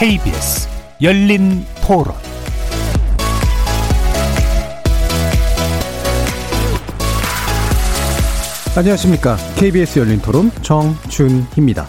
KBS 열린 토론 안녕하십니까. KBS 열린 토론 정준희입니다.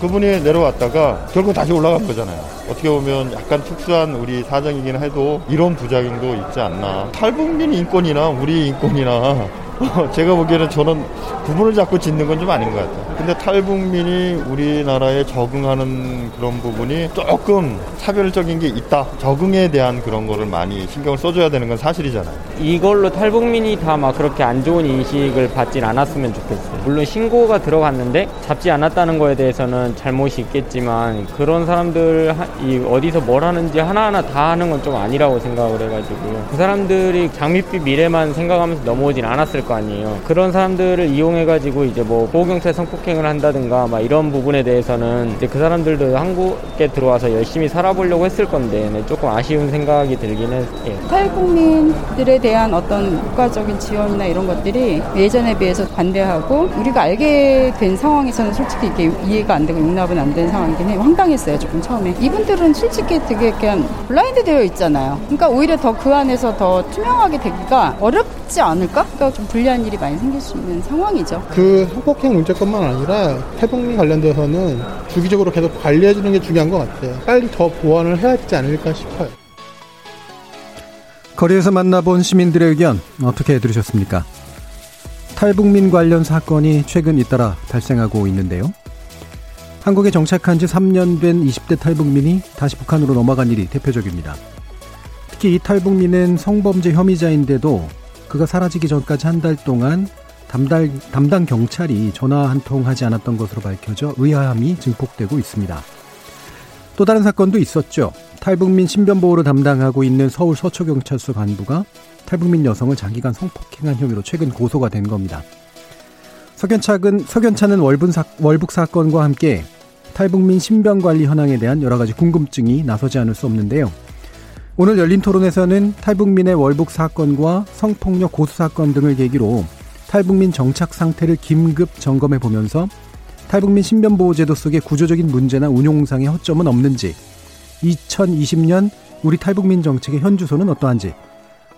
그분이 내려왔다가 결국 다시 올라간 거잖아요. 어떻게 보면 약간 특수한 우리 사정이긴 해도 이런 부작용도 있지 않나. 탈북민 인권이나 우리 인권이나 제가 보기에는 저는 구분을 자꾸 짓는 건 좀 아닌 것 같아요. 근데 탈북민이 우리나라에 적응하는 그런 부분이 조금 차별적인 게 있다. 적응에 대한 그런 거를 많이 신경을 써줘야 되는 건 사실이잖아요. 이걸로 탈북민이 다 막 그렇게 안 좋은 인식을 받진 않았으면 좋겠어요. 물론 신고가 들어갔는데 잡지 않았다는 거에 대해서는 잘못이 있겠지만 그런 사람들 이 어디서 뭘 하는지 하나하나 다 하는 건 좀 아니라고 생각을 해가지고 그 사람들이 장밋빛 미래만 생각하면서 넘어오진 않았을 거 아니에요. 그런 사람들을 이용해가지고 이제 뭐 보호경찰 성폭행을 한다든가 막 이런 부분에 대해서는 이제 그 사람들도 한국에 들어와서 열심히 살아보려고 했을 건데 네, 조금 아쉬운 생각이 들긴 해요. 탈북민들에 대한 어떤 국가적인 지원이나 이런 것들이 예전에 비해서 관대하고 우리가 알게 된 상황에서는 솔직히 이게 이해가 안 되고 용납은 안 되는 상황이긴 해요. 황당했어요, 조금 처음에. 이분들은 솔직히 되게 그냥 블라인드 되어 있잖아요. 그러니까 오히려 더 그 안에서 더 투명하게 되기가 어렵지 않을까? 그러니까 좀 불리한 일이 많이 생길 수 있는 상황이죠. 그 성폭행 문제뿐만 아니라 탈북민 관련돼서는 주기적으로 계속 관리해주는 게 중요한 것 같아요. 빨리 더 보완을 해야 되지 않을까 싶어요. 거리에서 만나본 시민들의 의견 어떻게 들으셨습니까? 탈북민 관련 사건이 최근 잇따라 발생하고 있는데요. 한국에 정착한 지 3년 된 20대 탈북민이 다시 북한으로 넘어간 일이 대표적입니다. 특히 이 탈북민은 성범죄 혐의자인데도 그가 사라지기 전까지 한 달 동안 담당, 담당 경찰이 전화 한 통 하지 않았던 것으로 밝혀져 의아함이 증폭되고 있습니다. 또 다른 사건도 있었죠. 탈북민 신변보호를 담당하고 있는 서울 서초경찰서 간부가 탈북민 여성을 장기간 성폭행한 혐의로 최근 고소가 된 겁니다. 석연차는, 석연차는 월북, 사, 월북 사건과 함께 탈북민 신변관리 현황에 대한 여러 가지 궁금증이 나서지 않을 수 없는데요. 오늘 열린 토론에서는 탈북민의 월북 사건과 성폭력 고수 사건 등을 계기로 탈북민 정착 상태를 긴급 점검해 보면서 탈북민 신변보호제도 속의 구조적인 문제나 운용상의 허점은 없는지, 2020년 우리 탈북민 정책의 현 주소는 어떠한지,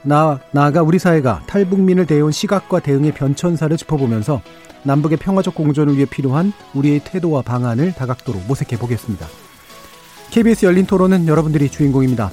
나, 나아가 우리 사회가 탈북민을 대해온 시각과 대응의 변천사를 짚어보면서 남북의 평화적 공존을 위해 필요한 우리의 태도와 방안을 다각도로 모색해 보겠습니다. KBS 열린 토론은 여러분들이 주인공입니다.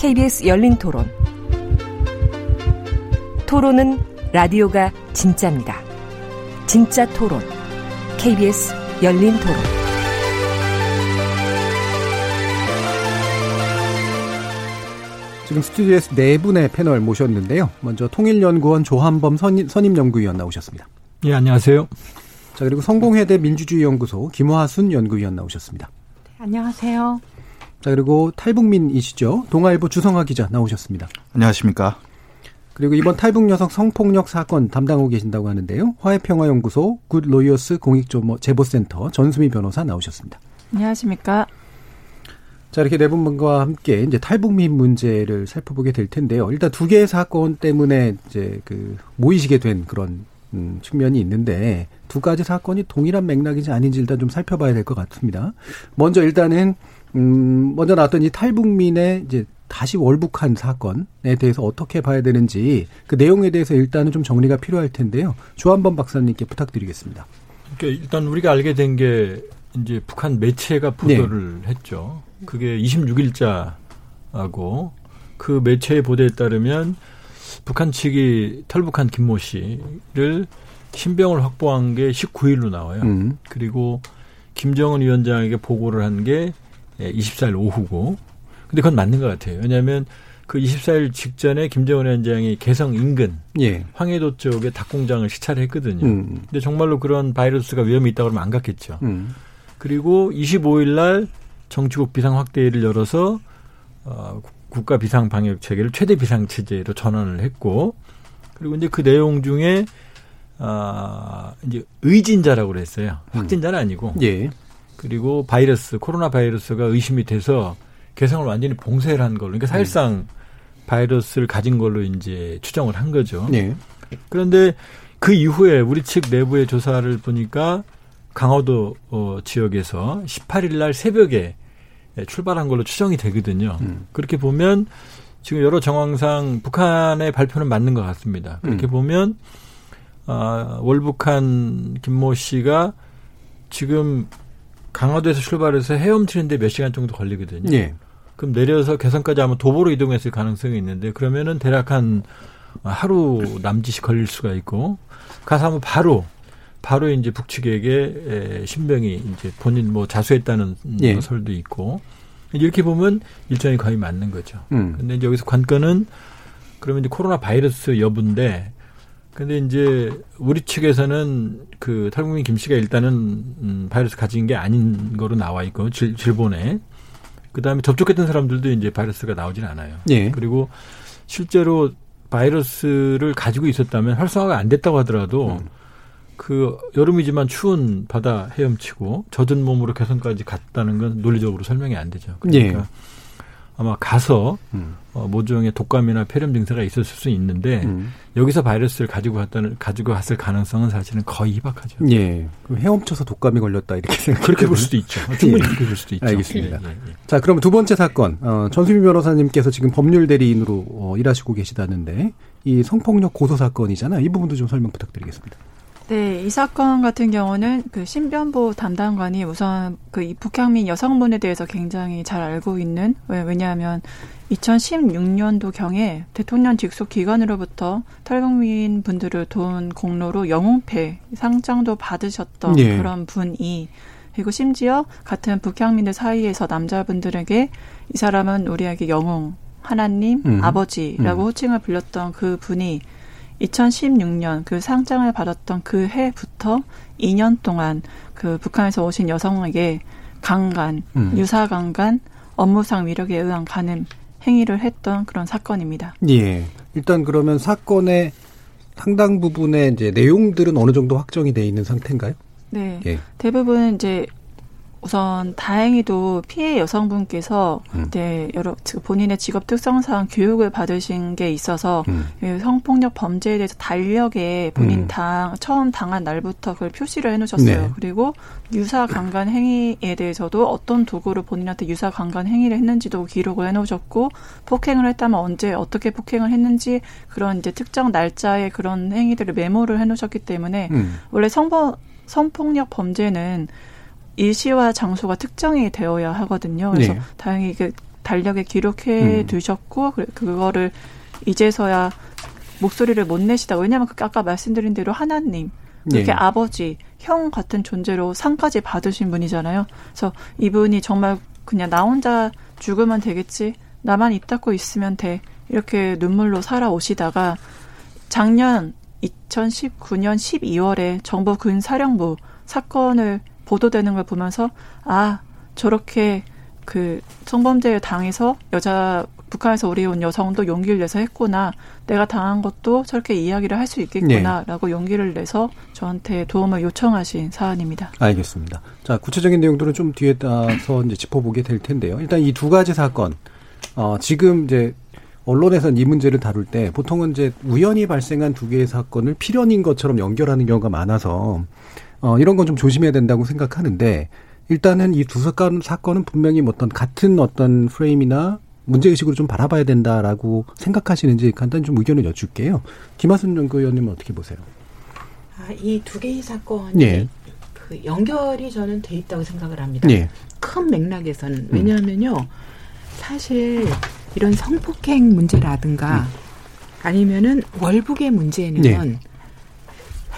KBS 열린 토론. 토론은 라디오가 진짜입니다. 진짜 토론, KBS 열린 토론. 지금 스튜디오에서 네 분의 패널 모셨는데요. 먼저 통일연구원 조한범 선임, 선임연구위원 나오셨습니다. 예, 안녕하세요. 자, 그리고 성공회대 민주주의연구소 김화순 연구위원 나오셨습니다. 네, 안녕하세요. 자, 그리고 탈북민이시죠. 동아일보 주성화 기자 나오셨습니다. 안녕하십니까. 그리고 이번 탈북 여성 성폭력 사건 담당하고 계신다고 하는데요. 화해평화연구소 굿로이어스 공익제보센터 전수미 변호사 나오셨습니다. 안녕하십니까. 자, 이렇게 네 분과 함께 이제 탈북민 문제를 살펴보게 될 텐데요. 일단 두 개의 사건 때문에 이제 그 모이시게 된 그런 음, 측면이 있는데 두 가지 사건이 동일한 맥락인지 아닌지 일단 좀 살펴봐야 될 것 같습니다. 먼저 일단은 음, 먼저 나왔던 이 탈북민의 이제 다시 월북한 사건에 대해서 어떻게 봐야 되는지 그 내용에 대해서 일단은 좀 정리가 필요할 텐데요. 조한범 박사님께 부탁드리겠습니다. 그러니까 일단 우리가 알게 된 게 이제 북한 매체가 보도를 네. 했죠. 그게 26일자하고 그 매체의 보도에 따르면 북한 측이 탈북한 김모 씨를 신병을 확보한 게 19일로 나와요. 음. 그리고 김정은 위원장에게 보고를 한 게 24일 오후고. 근데 그건 맞는 것 같아요. 왜냐하면 그 24일 직전에 김정은 위원장이 개성 인근 예. 황해도 쪽에 닭 공장을 시찰을 했거든요. 음. 근데 정말로 그런 바이러스가 위험이 있다고 그러면 안 갔겠죠. 음. 그리고 25일 날 정치국 비상 확대를 열어서 어, 국가 비상 방역 체계를 최대 비상 체제로 전환을 했고 그리고 이제 그 내용 중에 아 이제 의진자라고 그랬어요. 확진자는 아니고. 예. 그리고 바이러스 코로나 바이러스가 의심이 돼서 개성을 완전히 봉쇄를 한 걸로. 그러니까 사실상 바이러스를 가진 걸로 이제 추정을 한 거죠. 예. 그런데 그 이후에 우리 측 내부의 조사를 보니까 강화도 어, 지역에서 18일 날 새벽에 출발한 걸로 추정이 되거든요. 음. 그렇게 보면 지금 여러 정황상 북한의 발표는 맞는 것 같습니다. 그렇게 음. 보면 아, 월북한 김모 씨가 지금 강화도에서 출발해서 헤엄치는데 몇 시간 정도 걸리거든요. 예. 그럼 내려서 개성까지 아마 도보로 이동했을 가능성이 있는데 그러면은 대략 한 하루 남짓이 걸릴 수가 있고 가서 하면 바로 바로 이제 북측에게 에, 신병이 이제 본인 뭐 자수했다는 예. 설도 있고 이렇게 보면 일정이 거의 맞는 거죠. 음. 근데 이제 여기서 관건은 그러면 이제 코로나 바이러스 여부인데 근데 이제 우리 측에서는 그 탈북민 김 씨가 일단은 음, 바이러스 가진 게 아닌 거로 나와 있고 질, 질본에 그다음에 접촉했던 사람들도 이제 바이러스가 나오진 않아요. 예. 그리고 실제로 바이러스를 가지고 있었다면 활성화가 안 됐다고 하더라도 음. 그 여름이지만 추운 바다 헤엄치고 젖은 몸으로 개성까지 갔다는 건 논리적으로 설명이 안 되죠. 그러니까 예. 아마 가서 음. 어, 모종의 독감이나 폐렴 증세가 있었을 수 있는데 음. 여기서 바이러스를 가지고 갔다는 가지고 갔을 가능성은 사실은 거의 희박하죠. 예. 그 헤엄쳐서 독감이 걸렸다 이렇게 생각. 그렇게 볼 수도 있죠. 충분히 예. 그렇게 볼 수도 있죠. 알겠습니다. 예, 예, 예. 자, 그럼 두 번째 사건. 어, 전수미 변호사님께서 지금 법률 대리인으로 어, 일하시고 계시다는데 이 성폭력 고소 사건이잖아요. 이 부분도 좀 설명 부탁드리겠습니다. 네, 이 사건 같은 경우는 그 신변보 담당관이 우선 그이 북향민 여성분에 대해서 굉장히 잘 알고 있는 왜, 왜냐하면 2016년도 경에 대통령 직속 기관으로부터 탈북민 분들을 도운 공로로 영웅패 상장도 받으셨던 예. 그런 분이 그리고 심지어 같은 북향민들 사이에서 남자분들에게 이 사람은 우리에게 영웅, 하나님, 음. 아버지라고 음. 호칭을 불렸던 그 분이 2016년 그 상장을 받았던 그 해부터 2년 동안 그 북한에서 오신 여성에게 강간, 음. 유사 강간, 업무상 위력에 의한 간음 행위를 했던 그런 사건입니다. 예. 일단 그러면 사건의 상당 부분의 이제 내용들은 어느 정도 확정이 돼 있는 상태인가요? 네. 예. 대부분 이제 우선 다행히도 피해 여성분께서 음. 네, 여러 즉 본인의 직업 특성상 교육을 받으신 게 있어서 음. 이 성폭력 범죄에 대해서 달력에 본인 음. 당 처음 당한 날부터 그걸 표시를 해놓으셨어요. 네. 그리고 유사 강간 행위에 대해서도 어떤 도구로 본인한테 유사 강간 행위를 했는지도 기록을 해놓으셨고 폭행을 했다면 언제 어떻게 폭행을 했는지 그런 이제 특정 날짜의 그런 행위들을 메모를 해놓으셨기 때문에 음. 원래 성범 성폭력 범죄는 일시와 장소가 특정이 되어야 하거든요. 그래서 네. 다행히 그 달력에 기록해 음. 두셨고 그- 그거를 이제서야 목소리를 못 내시다. 왜냐하면 그 아까 말씀드린 대로 하나님 이렇게 예. 아버지, 형 같은 존재로 상까지 받으신 분이잖아요. 그래서 이분이 정말 그냥 나 혼자 죽으면 되겠지. 나만 입 닫고 있으면 돼. 이렇게 눈물로 살아오시다가 작년 2019년 12월에 정부 군사령부 사건을 보도되는 걸 보면서 아 저렇게 그 성범죄를 당해서 여자 북한에서 우리 온 여성도 용기를 내서 했구나. 내가 당한 것도 저렇게 이야기를 할 수 있겠구나라고 용기를 내서 저한테 도움을 요청하신 사안입니다. 알겠습니다. 자, 구체적인 내용들은 좀 뒤에 따서 이제 짚어보게 될 텐데요. 일단 이 두 가지 사건, 어, 지금 이제 언론에서는 이 문제를 다룰 때 보통은 이제 우연히 발생한 두 개의 사건을 필연인 것처럼 연결하는 경우가 많아서 어, 이런 건 좀 조심해야 된다고 생각하는데 일단은 이 두 사건, 사건은 분명히 뭐 어떤 같은 어떤 프레임이나 문제의식으로 좀 바라봐야 된다라고 생각하시는지 간단히 좀 의견을 여쭐게요. 김하순 연구위원님은 어떻게 보세요? 아, 이 두 개의 사건이 예. 그 연결이 저는 돼 있다고 생각을 합니다. 예. 큰 맥락에서는 왜냐하면요, 사실 이런 성폭행 문제라든가 아니면은 월북의 문제는 예.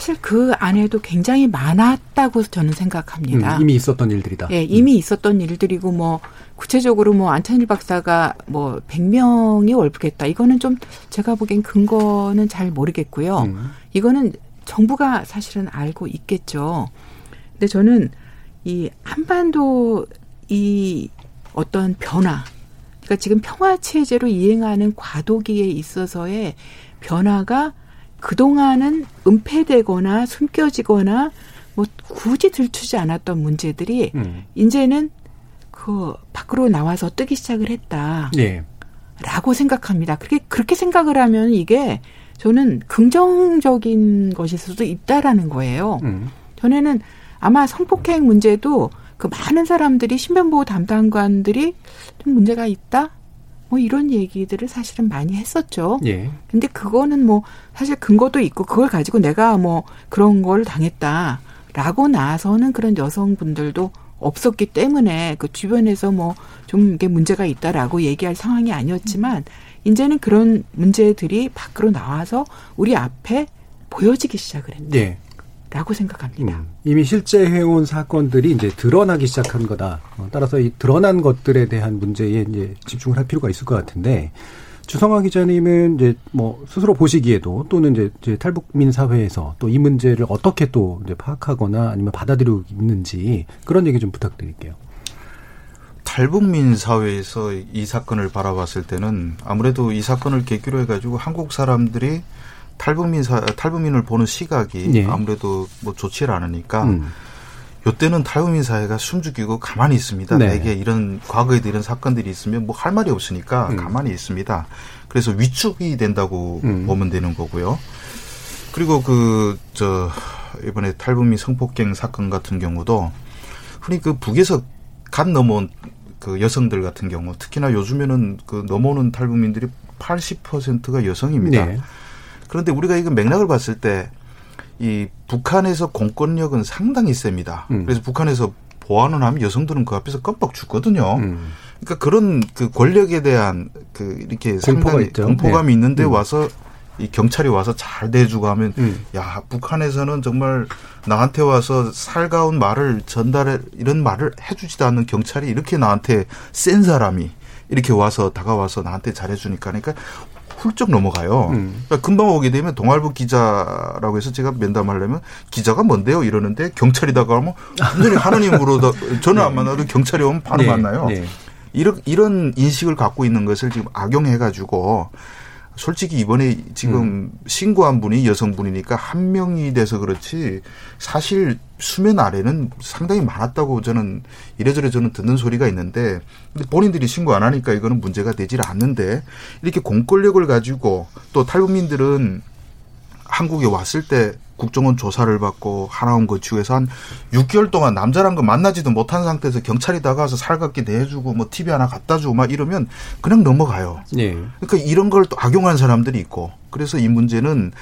사실 그 안에도 굉장히 많았다고 저는 생각합니다. 음, 이미 있었던 일들이다. 예, 이미 있었던 일들이고 뭐 구체적으로 뭐 안찬일 박사가 뭐 100명이 월북했다. 이거는 좀 제가 보기엔 근거는 잘 모르겠고요. 음. 이거는 정부가 사실은 알고 있겠죠. 근데 저는 이 한반도 이 어떤 변화. 그러니까 지금 평화 체제로 이행하는 과도기에 있어서의 변화가 그동안은 은폐되거나 숨겨지거나 뭐 굳이 들추지 않았던 문제들이 음. 이제는 그 밖으로 나와서 뜨기 시작을 했다. 예. 라고 생각합니다. 그렇게 그렇게 생각을 하면 이게 저는 긍정적인 것일 수도 있다라는 거예요. 음. 전에는 아마 성폭행 문제도 그 많은 사람들이 신변보호 담당관들이 좀 문제가 있다? 뭐 이런 얘기들을 사실은 많이 했었죠. 예. 근데 그거는 뭐 사실 근거도 있고 그걸 가지고 내가 뭐 그런 걸 당했다라고 나서는 그런 여성분들도 없었기 때문에 그 주변에서 뭐 좀 이게 문제가 있다라고 얘기할 상황이 아니었지만 이제는 그런 문제들이 밖으로 나와서 우리 앞에 보여지기 시작을 했다. 예. 라고 생각합니다. 음, 이미 실제 해온 사건들이 이제 드러나기 시작한 거다. 어, 따라서 이 드러난 것들에 대한 문제에 이제 집중을 할 필요가 있을 것 같은데 주성화 기자님은 이제 뭐 스스로 보시기에도 또는 이제, 이제 탈북민 사회에서 또 이 문제를 어떻게 또 이제 파악하거나 아니면 받아들이고 있는지 그런 얘기 좀 부탁드릴게요. 탈북민 사회에서 이 사건을 바라봤을 때는 아무래도 이 사건을 계기로 해가지고 한국 사람들이 탈북민 사 탈북민을 보는 시각이 예. 아무래도 뭐 좋지 않으니까 음. 요때는 탈북민 사회가 숨죽이고 가만히 있습니다. 네. 대개 이런 과거에도 이런 사건들이 있으면 뭐 할 말이 없으니까 음. 가만히 있습니다. 그래서 위축이 된다고 음. 보면 되는 거고요. 그리고 그 저 이번에 탈북민 성폭행 사건 같은 경우도 흔히 그 북에서 간 넘어온 그 여성들 같은 경우 특히나 요즘에는 그 넘어오는 탈북민들이 80%가 여성입니다. 네. 그런데 우리가 이거 맥락을 봤을 때 이 북한에서 공권력은 상당히 셉니다. 음. 그래서 북한에서 보안을 하면 여성들은 그 앞에서 껌뻑 죽거든요. 음. 그러니까 그런 그 권력에 대한 그 이렇게 상당히 있죠. 공포감이 네. 있는데 음. 와서 이 경찰이 와서 잘 대해주고 하면 음. 야 북한에서는 정말 나한테 와서 살가운 말을 전달해 이런 말을 해주지도 않는 경찰이 이렇게 나한테 센 사람이 이렇게 와서 다가와서 나한테 잘해주니까 그러니까 훌쩍 넘어가요. 음. 그러니까 금방 오게 되면 동아일보 기자라고 해서 제가 면담하려면 기자가 뭔데요? 이러는데 경찰이 다가오면 완전히 하나님으로 저는 네. 안 만나도 경찰이 오면 바로 네. 만나요. 네. 이런 이런 인식을 갖고 있는 것을 지금 악용해 가지고 솔직히 이번에 지금 음. 신고한 분이 여성분이니까 한 명이 돼서 그렇지 사실 수면 아래는 상당히 많았다고 저는 이래저래 저는 듣는 소리가 있는데 본인들이 신고 안 하니까 이거는 문제가 되질 않는데 이렇게 공권력을 가지고 또 탈북민들은 한국에 왔을 때 국정원 조사를 받고 하나원 거치구에서 한 6개월 동안 남자란 거 만나지도 못한 상태에서 경찰이 다가와서 살갑게 대해주고 뭐 TV 하나 갖다 주고 막 이러면 그냥 넘어가요. 네. 그러니까 이런 걸 또 악용한 사람들이 있고 그래서 이 문제는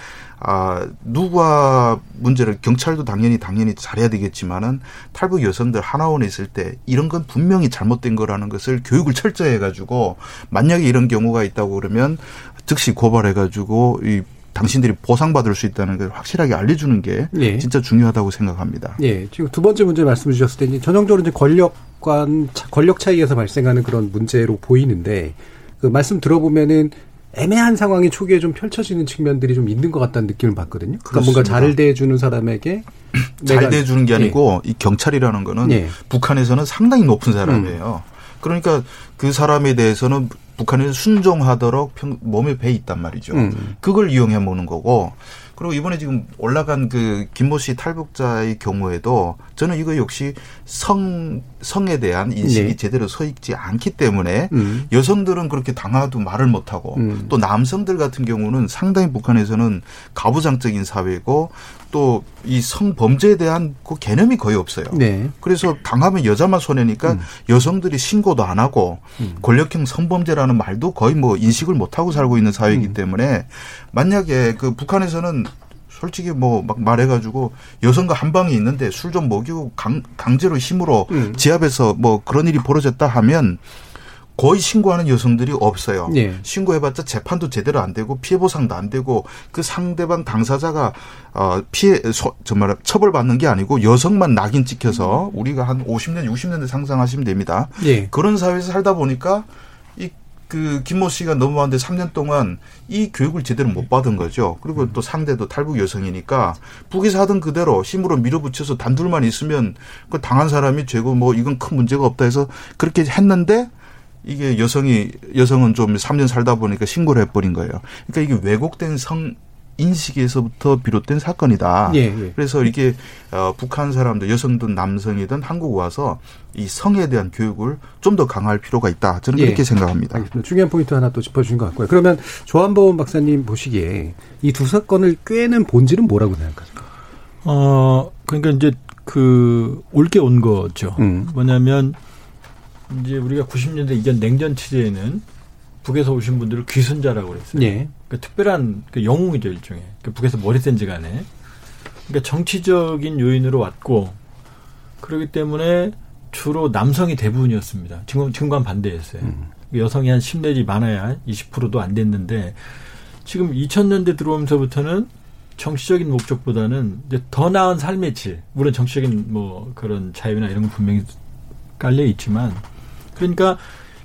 아, 누가 문제를 경찰도 당연히 당연히 잘해야 되겠지만은 탈북 여성들 하나원에 있을 때 이런 건 분명히 잘못된 거라는 것을 교육을 철저히 해가지고 만약에 이런 경우가 있다고 그러면 즉시 고발해가지고 이 당신들이 보상받을 수 있다는 걸 확실하게 알려주는 게 예. 진짜 중요하다고 생각합니다. 예. 지금 두 번째 문제 말씀 주셨을 때 이제 전형적으로 이제 권력 관 권력 차이에서 발생하는 그런 문제로 보이는데 그 말씀 들어보면은 애매한 상황이 초기에 좀 펼쳐지는 측면들이 좀 있는 것 같다는 느낌을 받거든요. 그러니까 그렇습니다. 뭔가 잘 대해주는 사람에게 잘 대해주는 게 아니고 예. 이 경찰이라는 거는 예. 북한에서는 상당히 높은 사람이에요. 음. 그러니까 그 사람에 대해서는 북한에서 순종하도록 평, 몸에 배 있단 말이죠. 음. 그걸 이용해 먹는 거고 그리고 이번에 지금 올라간 그 김모 씨 탈북자의 경우에도 저는 이거 역시 성 성에 대한 인식이 네. 제대로 서 있지 않기 때문에 음. 여성들은 그렇게 당하도 말을 못 하고 음. 또 남성들 같은 경우는 상당히 북한에서는 가부장적인 사회고 또 이 성범죄에 대한 그 개념이 거의 없어요. 네. 그래서 당하면 여자만 손해니까 음. 여성들이 신고도 안 하고 음. 권력형 성범죄라는 말도 거의 뭐 인식을 못 하고 살고 있는 사회이기 음. 때문에 만약에 그 북한에서는 솔직히 뭐 막 말해가지고 여성과 한 방이 있는데 술 좀 먹이고 강, 강제로 힘으로 음. 지압해서 뭐 그런 일이 벌어졌다 하면 거의 신고하는 여성들이 없어요. 네. 신고해봤자 재판도 제대로 안 되고 피해 보상도 안 되고 그 상대방 당사자가 어 피해 정말 처벌받는 게 아니고 여성만 낙인 찍혀서 음. 우리가 한 50년, 60년대 상상하시면 됩니다. 네. 그런 사회에서 살다 보니까 이 그 김모 씨가 넘어왔는데 3년 동안 이 교육을 제대로 못 받은 거죠. 그리고 또 상대도 탈북 여성이니까 북에서 하던 그대로 힘으로 밀어붙여서 단둘만 있으면 그 당한 사람이 죄고 뭐 이건 큰 문제가 없다 해서 그렇게 했는데 이게 여성이 여성은 좀 3년 살다 보니까 신고를 해버린 거예요. 그러니까 이게 왜곡된 성 인식에서부터 비롯된 사건이다. 예, 예. 그래서 이게 어, 북한 사람들 여성든 남성이든 한국 와서 이 성에 대한 교육을 좀 더 강화할 필요가 있다. 저는 예. 그렇게 생각합니다. 알겠습니다. 중요한 포인트 하나 또 짚어주신 것 같고요. 그러면 조한범 박사님 보시기에 이 두 사건을 꿰는 본질은 뭐라고 생각하십니까? 어 그러니까 이제 그 올 게 온 거죠. 음. 뭐냐면 이제 우리가 90년대 이전 냉전 시대에는 북에서 오신 분들을 귀순자라고 그랬어요. 예. 그러니까 특별한 그 영웅이죠 일종의. 그러니까 북에서 머리 센지 간에. 그러니까 정치적인 요인으로 왔고 그렇기 때문에 주로 남성이 대부분이었습니다. 지금 지금과는 반대였어요. 음. 여성이 한 10 내지 많아야 20%도 안 됐는데 지금 2000년대 들어오면서부터는 정치적인 목적보다는 이제 더 나은 삶의 질, 물론 정치적인 뭐 그런 자유나 이런 건 분명히 깔려 있지만 그러니까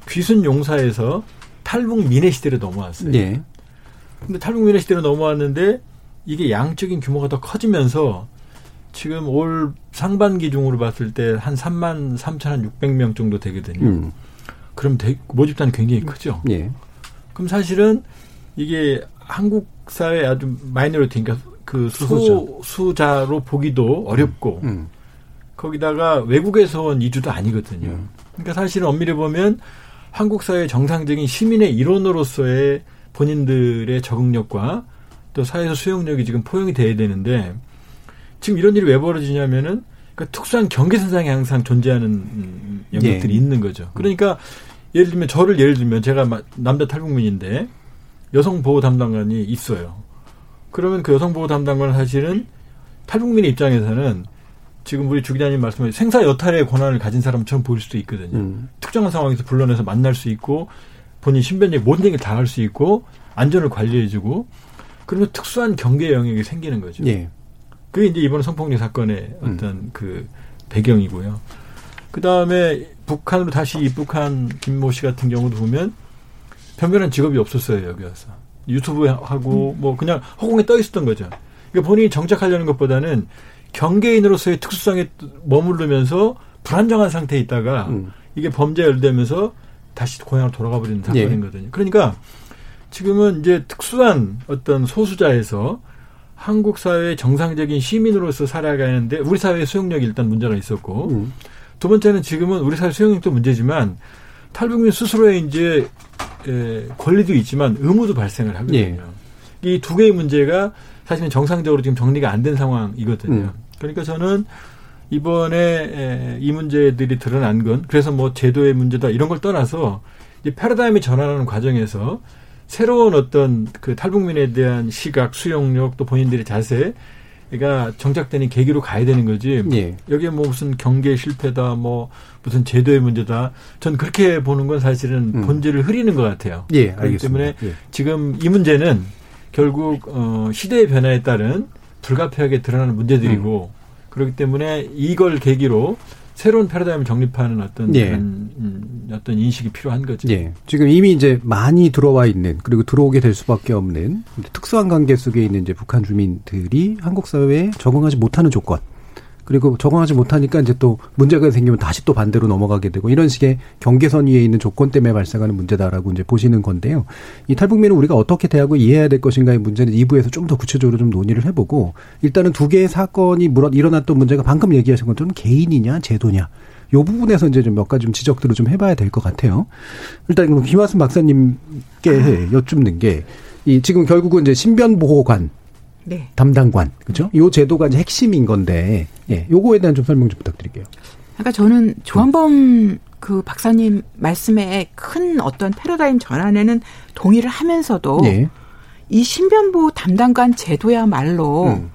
귀순 용사에서 탈북 민의 시대로 넘어왔어요. 네. 근데 탈북 민의 시대로 넘어왔는데 이게 양적인 규모가 더 커지면서 지금 올 상반기 중으로 봤을 때 한 3만 3천 한 600명 정도 되거든요. 음. 그럼 대, 모집단이 굉장히 크죠. 예. 그럼 사실은 이게 한국 사회 아주 마이너리티 그러니까 그 수, 수자로 보기도 어렵고 음. 거기다가 외국에서 온 이주도 아니거든요. 음. 그러니까 사실은 엄밀히 보면 한국 사회 정상적인 시민의 일원으로서의 본인들의 적응력과 또 사회에서 수용력이 지금 포용이 돼야 되는데 지금 이런 일이 왜 벌어지냐면은 그러니까 특수한 경계 선상에 항상 존재하는 영역들이 예. 있는 거죠. 그러니까 예를 들면 저를 예를 들면 제가 남자 탈북민인데 여성 보호 담당관이 있어요. 그러면 그 여성 보호 담당관은 사실은 탈북민의 입장에서는 지금 우리 주 기자님 말씀하신 생사 여탈의 권한을 가진 사람처럼 보일 수도 있거든요. 음. 특정한 상황에서 불러내서 만날 수 있고 본인 신변에 모든 얘기를 다 할 수 있고 안전을 관리해주고 그러면 특수한 경계 영역이 생기는 거죠. 예. 그게 이제 이번 성폭력 사건의 음. 어떤 음. 그 배경이고요. 그 다음에 북한으로 다시 입국한 김모 씨 같은 경우도 보면 변변한 직업이 없었어요 여기 와서 유튜브 하고 음. 뭐 그냥 허공에 떠 있었던 거죠. 그러니까 본인이 정착하려는 것보다는 경계인으로서의 특수성에 머무르면서 불안정한 상태에 있다가 음. 이게 범죄에 열되면서 다시 고향으로 돌아가 버리는 예. 사건이거든요. 예. 그러니까 지금은 이제 특수한 어떤 소수자에서 한국 사회의 정상적인 시민으로서 살아가는데 우리 사회의 수용력이 일단 문제가 있었고 음. 두 번째는 지금은 우리 사회 수용력도 문제지만 탈북민 스스로의 이제 에, 권리도 있지만 의무도 발생을 하거든요. 예. 이두 개의 문제가 사실은 정상적으로 지금 정리가 안 된 상황이거든요. 음. 그러니까 저는 이번에 이 문제들이 드러난 건 그래서 뭐 제도의 문제다 이런 걸 떠나서 이제 패러다임이 전환하는 과정에서 새로운 어떤 그 탈북민에 대한 시각, 수용력 또 본인들의 자세가 정착되는 계기로 가야 되는 거지. 예. 여기에 뭐 무슨 경계 실패다, 뭐 무슨 제도의 문제다. 전 그렇게 보는 건 사실은 음. 본질을 흐리는 것 같아요. 예, 알겠습니다. 그렇기 때문에 예. 지금 이 문제는 결국 어 시대의 변화에 따른 불가피하게 드러나는 문제들이고 음. 그렇기 때문에 이걸 계기로 새로운 패러다임을 정립하는 어떤 예. 그런 음, 어떤 인식이 필요한 거죠. 예. 지금 이미 이제 많이 들어와 있는 그리고 들어오게 될 수밖에 없는 특수한 관계 속에 있는 이제 북한 주민들이 한국 사회에 적응하지 못하는 조건 그리고 적응하지 못하니까 이제 또 문제가 생기면 다시 또 반대로 넘어가게 되고 이런 식의 경계선 위에 있는 조건 때문에 발생하는 문제다라고 이제 보시는 건데요. 이 탈북민을 우리가 어떻게 대하고 이해해야 될 것인가의 문제는 2부에서 좀 더 구체적으로 좀 논의를 해보고 일단은 두 개의 사건이 물어 일어났던 문제가 방금 얘기하신 것처럼 개인이냐 제도냐 요 부분에서 이제 좀 몇 가지 좀 지적들을 좀 해봐야 될 것 같아요. 일단 그럼 김화순 박사님께 여쭙는 게 이 지금 결국은 이제 신변보호관 네. 담당관 그죠? 요 제도가 이제 핵심인 건데 예, 요거에 대한 좀 설명 좀 부탁드릴게요. 그러니까 저는 조한범 그 박사님 말씀에 큰 어떤 패러다임 전환에는 동의를 하면서도 예. 이 신변보호 담당관 제도야말로 음.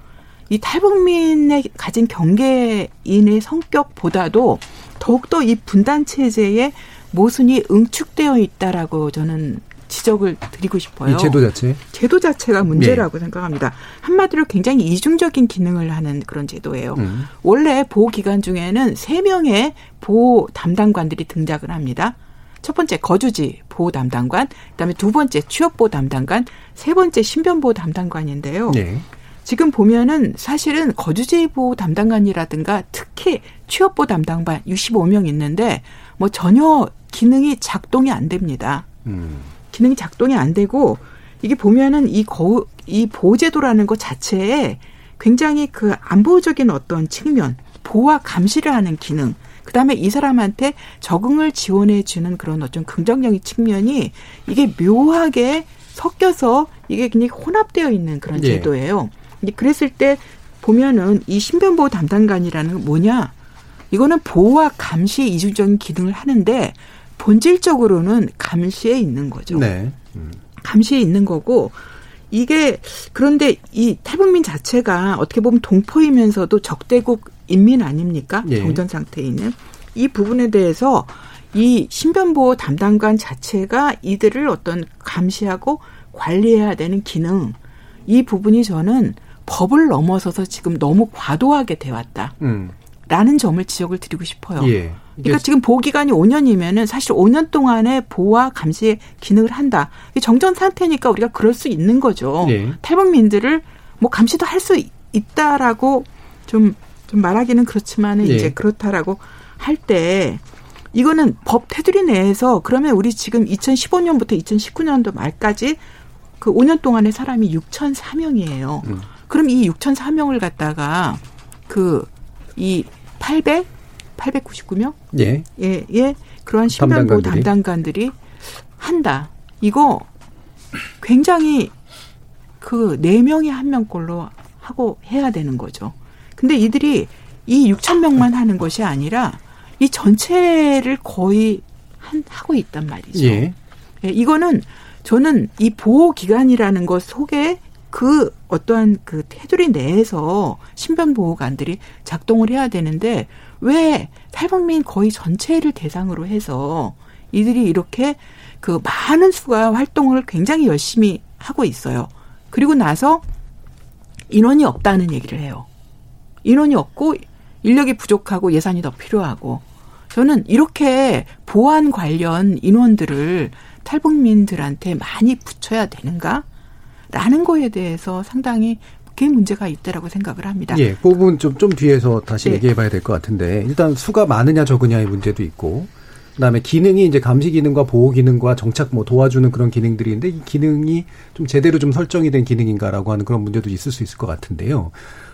이 탈북민의 가진 경계인의 성격보다도 더욱더 이 분단 체제의 모순이 응축되어 있다라고 저는 지적을 드리고 싶어요. 이 제도 자체? 제도 자체가 문제라고 네. 생각합니다. 한마디로 굉장히 이중적인 기능을 하는 그런 제도예요. 음. 원래 보호 기간 중에는 세 명의 보호 담당관들이 등장을 합니다. 첫 번째 거주지 보호 담당관, 그다음에 두 번째 취업 보호 담당관, 세 번째 신변 보호 담당관인데요. 네. 지금 보면은 사실은 거주지 보호 담당관이라든가 특히 취업 보호 담당관 65명 있는데 뭐 전혀 기능이 작동이 안 됩니다. 음. 기능이 작동이 안 되고 이게 보면은 이 거, 이 보호제도라는 것 자체에 굉장히 그 안보적인 어떤 측면, 보호와 감시를 하는 기능, 그 다음에 이 사람한테 적응을 지원해 주는 그런 어떤 긍정적인 측면이 이게 묘하게 섞여서 이게 굉장히 혼합되어 있는 그런 예. 제도예요. 그랬을 때 보면은 이 신변보호 담당관이라는 건 뭐냐? 이거는 보호와 감시 이중적인 기능을 하는데 본질적으로는 감시에 있는 거죠. 네. 음. 감시에 있는 거고 이게 그런데 이 탈북민 자체가 어떻게 보면 동포이면서도 적대국 인민 아닙니까? 예. 정전 상태에 있는 이 부분에 대해서 이 신변보호 담당관 자체가 이들을 어떤 감시하고 관리해야 되는 기능 이 부분이 저는 법을 넘어서서 지금 너무 과도하게 돼왔다. 음. 라는 점을 지적을 드리고 싶어요. 예. 그러니까 지금 보호 기간이 5년이면은 사실 5년 동안의 보호와 감시의 기능을 한다. 정전 상태니까 우리가 그럴 수 있는 거죠. 예. 탈북민들을 뭐 감시도 할 수 있다라고 좀, 좀 말하기는 그렇지만은 예. 이제 그렇다라고 할 때 이거는 법 테두리 내에서 그러면 우리 지금 2015년부터 2019년도 말까지 그 5년 동안의 사람이 6,004명이에요. 음. 그럼 이 6,004명을 갖다가 그 이 800, 899명? 예. 예, 예. 그런 신변보호 담당관들이. 담당관들이 한다. 이거 굉장히 그 4명이 한 명꼴로 하고 해야 되는 거죠. 근데 이들이 이 6천 명만 하는 것이 아니라 이 전체를 거의 한, 하고 있단 말이죠. 예. 예. 이거는 저는 이 보호 기간이라는 것 속에 그 어떠한 그 테두리 내에서 신변 보호관들이 작동을 해야 되는데 왜 탈북민 거의 전체를 대상으로 해서 이들이 이렇게 그 많은 수가 활동을 굉장히 열심히 하고 있어요. 그리고 나서 인원이 없다는 얘기를 해요. 인원이 없고 인력이 부족하고 예산이 더 필요하고 저는 이렇게 보안 관련 인원들을 탈북민들한테 많이 붙여야 되는가? 라는 거에 대해서 상당히 그 문제가 있다라고 생각을 합니다. 예, 그 부분 좀, 좀 뒤에서 다시 네. 얘기해 봐야 될 것 같은데, 일단 수가 많으냐 적으냐의 문제도 있고, 그 다음에 기능이 이제 감시 기능과 보호 기능과 정착 뭐 도와주는 그런 기능들이 있는데, 이 기능이 좀 제대로 좀 설정이 된 기능인가라고 하는 그런 문제도 있을 수 있을 것 같은데요.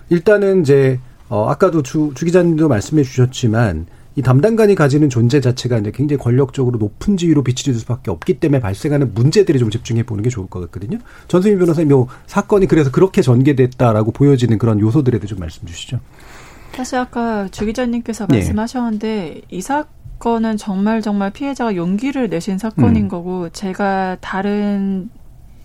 일단은 이제, 어, 아까도 주, 주 기자님도 말씀해 주셨지만, 이 담당관이 가지는 존재 자체가 이제 굉장히 권력적으로 높은 지위로 비치될 수밖에 없기 때문에 발생하는 문제들이 좀 집중해 보는 게 좋을 것 같거든요. 전수민 변호사님, 요 사건이 그래서 그렇게 전개됐다라고 보여지는 그런 요소들에 대해 좀 말씀 주시죠. 사실 아까 주 기자님께서 네. 말씀하셨는데 이 사건은 정말 정말 피해자가 용기를 내신 사건인 음. 거고 제가 다른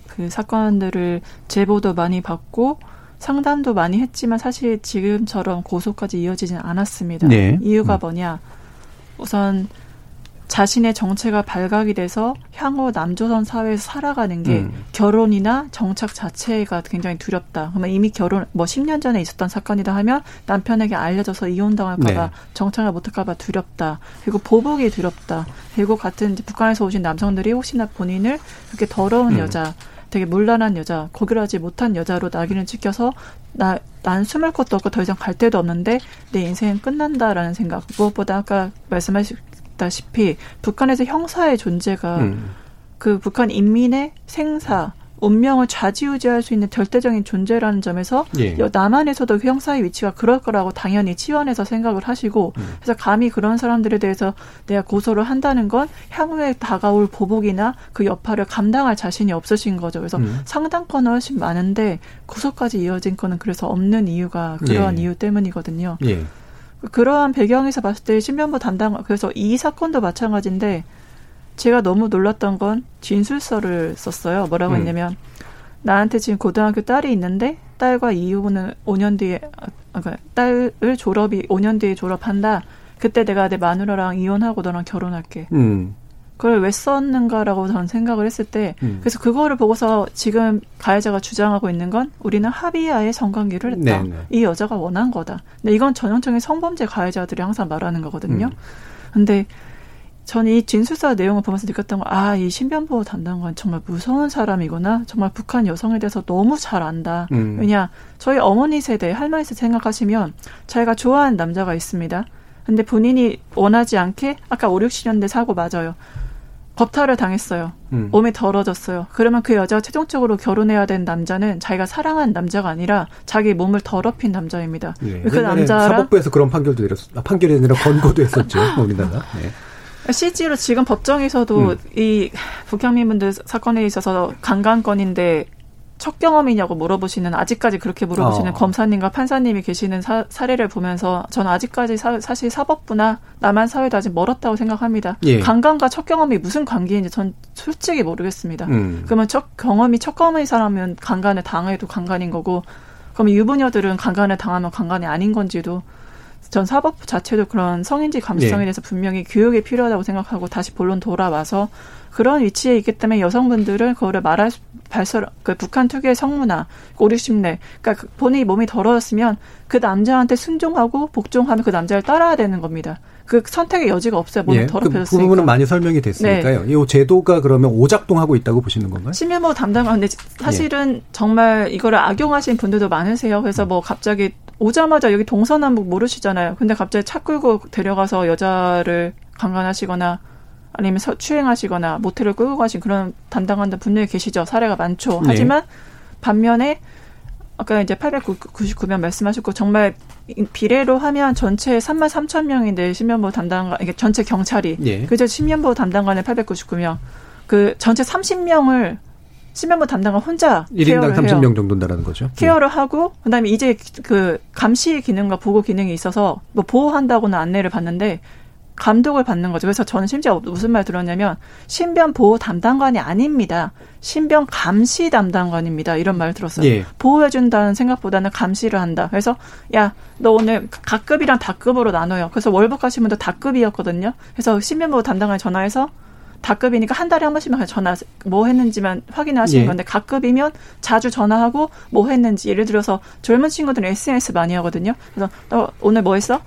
그 사건들을 제보도 많이 받고 상담도 많이 했지만 사실 지금처럼 고소까지 이어지진 않았습니다. 네. 이유가 음. 뭐냐? 우선 자신의 정체가 발각이 돼서 향후 남조선 사회에서 살아가는 게 음. 결혼이나 정착 자체가 굉장히 두렵다. 그러면 이미 결혼 뭐 10년 전에 있었던 사건이다 하면 남편에게 알려져서 이혼당할까봐 네. 정착을 못할까봐 두렵다. 그리고 보복이 두렵다. 그리고 같은 북한에서 오신 남성들이 혹시나 본인을 이렇게 더러운 음. 여자 되게 물란한 여자, 고결하지 못한 여자로 낙인을 찍혀서 나, 난 숨을 것도 없고 더 이상 갈 데도 없는데 내 인생은 끝난다라는 생각. 무엇보다 아까 말씀하셨다시피 북한에서 형사의 존재가 음. 그 북한 인민의 생사, 운명을 좌지우지할 수 있는 절대적인 존재라는 점에서 예. 남한에서도 그 형사의 위치가 그럴 거라고 당연히 치원해서 생각을 하시고 음. 그래서 감히 그런 사람들에 대해서 내가 고소를 한다는 건 향후에 다가올 보복이나 그 여파를 감당할 자신이 없으신 거죠. 그래서 음. 상당권은 훨씬 많은데 고소까지 이어진 거는 그래서 없는 이유가 그러한 예. 이유 때문이거든요. 예. 그러한 배경에서 봤을 때 신변부 담당 그래서 이 사건도 마찬가지인데 제가 너무 놀랐던 건 진술서를 썼어요. 뭐라고 음. 했냐면 나한테 지금 고등학교 딸이 있는데 딸과 이후는 5년 뒤에 아, 그러니까 딸을 졸업이 5년 뒤에 졸업한다. 그때 내가 내 마누라랑 이혼하고 너랑 결혼할게. 음. 그걸 왜 썼는가라고 저는 생각을 했을 때 음. 그래서 그거를 보고서 지금 가해자가 주장하고 있는 건 우리는 합의하에 성관계를 했다. 네네. 네. 이 여자가 원한 거다. 근데 이건 전형적인 성범죄 가해자들이 항상 말하는 거거든요. 음. 근데 저는 이 진술서 내용을 보면서 느꼈던 거, 아, 이 신변보호 담당관 정말 무서운 사람이구나. 정말 북한 여성에 대해서 너무 잘 안다. 음. 왜냐, 저희 어머니 세대, 할머니 세대 생각하시면 자기가 좋아하는 남자가 있습니다. 근데 본인이 원하지 않게 아까 5, 60년대 사고 맞아요. 법탈을 당했어요. 음. 몸이 더러졌어요. 그러면 그 여자가 최종적으로 결혼해야 된 남자는 자기가 사랑한 남자가 아니라 자기 몸을 더럽힌 남자입니다. 예. 그 남자랑 사법부에서 그런 판결도 내렸, 아, 판결이 아니라 권고도 했었죠. 우리나라. 네. 실제로 지금 법정에서도 음. 이 북향민분들 사건에 있어서 강간건인데 첫 경험이냐고 물어보시는 아직까지 그렇게 물어보시는 어. 검사님과 판사님이 계시는 사, 사례를 보면서 저는 아직까지 사, 실 사법부나 남한 사회도 아직 멀었다고 생각합니다. 예. 강간과 첫 경험이 무슨 관계인지 전 솔직히 모르겠습니다. 음. 그러면 첫 경험이 첫 경험인 사람은 강간을 당해도 강간인 거고 그럼 유부녀들은 강간을 당하면 강간이 아닌 건지도 전 사법부 자체도 그런 성인지 감수성에 네. 대해서 분명히 교육이 필요하다고 생각하고 다시 본론 돌아와서 그런 위치에 있기 때문에 여성분들은 그거를 말할 발설 그 북한 특유의 성문화, 5, 60내 그러니까 그 본인이 몸이 더러웠으면 그 남자한테 순종하고 복종하면 그 남자를 따라야 되는 겁니다. 그 선택의 여지가 없어요. 몸이 예, 더럽혀졌으니까. 그 부분은 많이 설명이 됐으니까요. 네. 이 제도가 그러면 오작동하고 있다고 보시는 건가요? 심면보 담당관 근데 사실은 예. 정말 이거를 악용하신 분들도 많으세요. 그래서 뭐 갑자기 오자마자 여기 동서남북 모르시잖아요. 근데 갑자기 차 끌고 데려가서 여자를 강간하시거나 아니면 서, 추행하시거나 모텔을 끌고 가신 그런 담당관들 분명히 계시죠. 사례가 많죠. 네. 하지만 반면에 아까 이제 899명 말씀하셨고 정말 비례로 하면 전체 3만 3천 명인데 신변보호 담당관 이게 전체 경찰이 네. 그저 신변보호 담당관에 899명 그 전체 30명을 신변보 담당관 혼자 1인당 30명 해요. 정도인다라는 거죠. 케어를 네. 하고 그다음에 이제 그 감시 기능과 보고 기능이 있어서 뭐 보호한다고는 안내를 받는데 감독을 받는 거죠. 그래서 저는 심지어 무슨 말 들었냐면 신변 보호 담당관이 아닙니다. 신변 감시 담당관입니다. 이런 말 들었어요. 예. 보호해 준다는 생각보다는 감시를 한다. 그래서 야 너 오늘 각급이랑 다급으로 나눠요. 그래서 월북 가신 분도 다급이었거든요. 그래서 신변 보호 담당관에 전화해서 다급이니까 한 달에 한 번씩만 전화 뭐 했는지만 확인하시는 예. 건데 가급이면 자주 전화하고 뭐 했는지 예를 들어서 젊은 친구들은 SNS 많이 하거든요. 그래서 너 오늘 뭐 했어?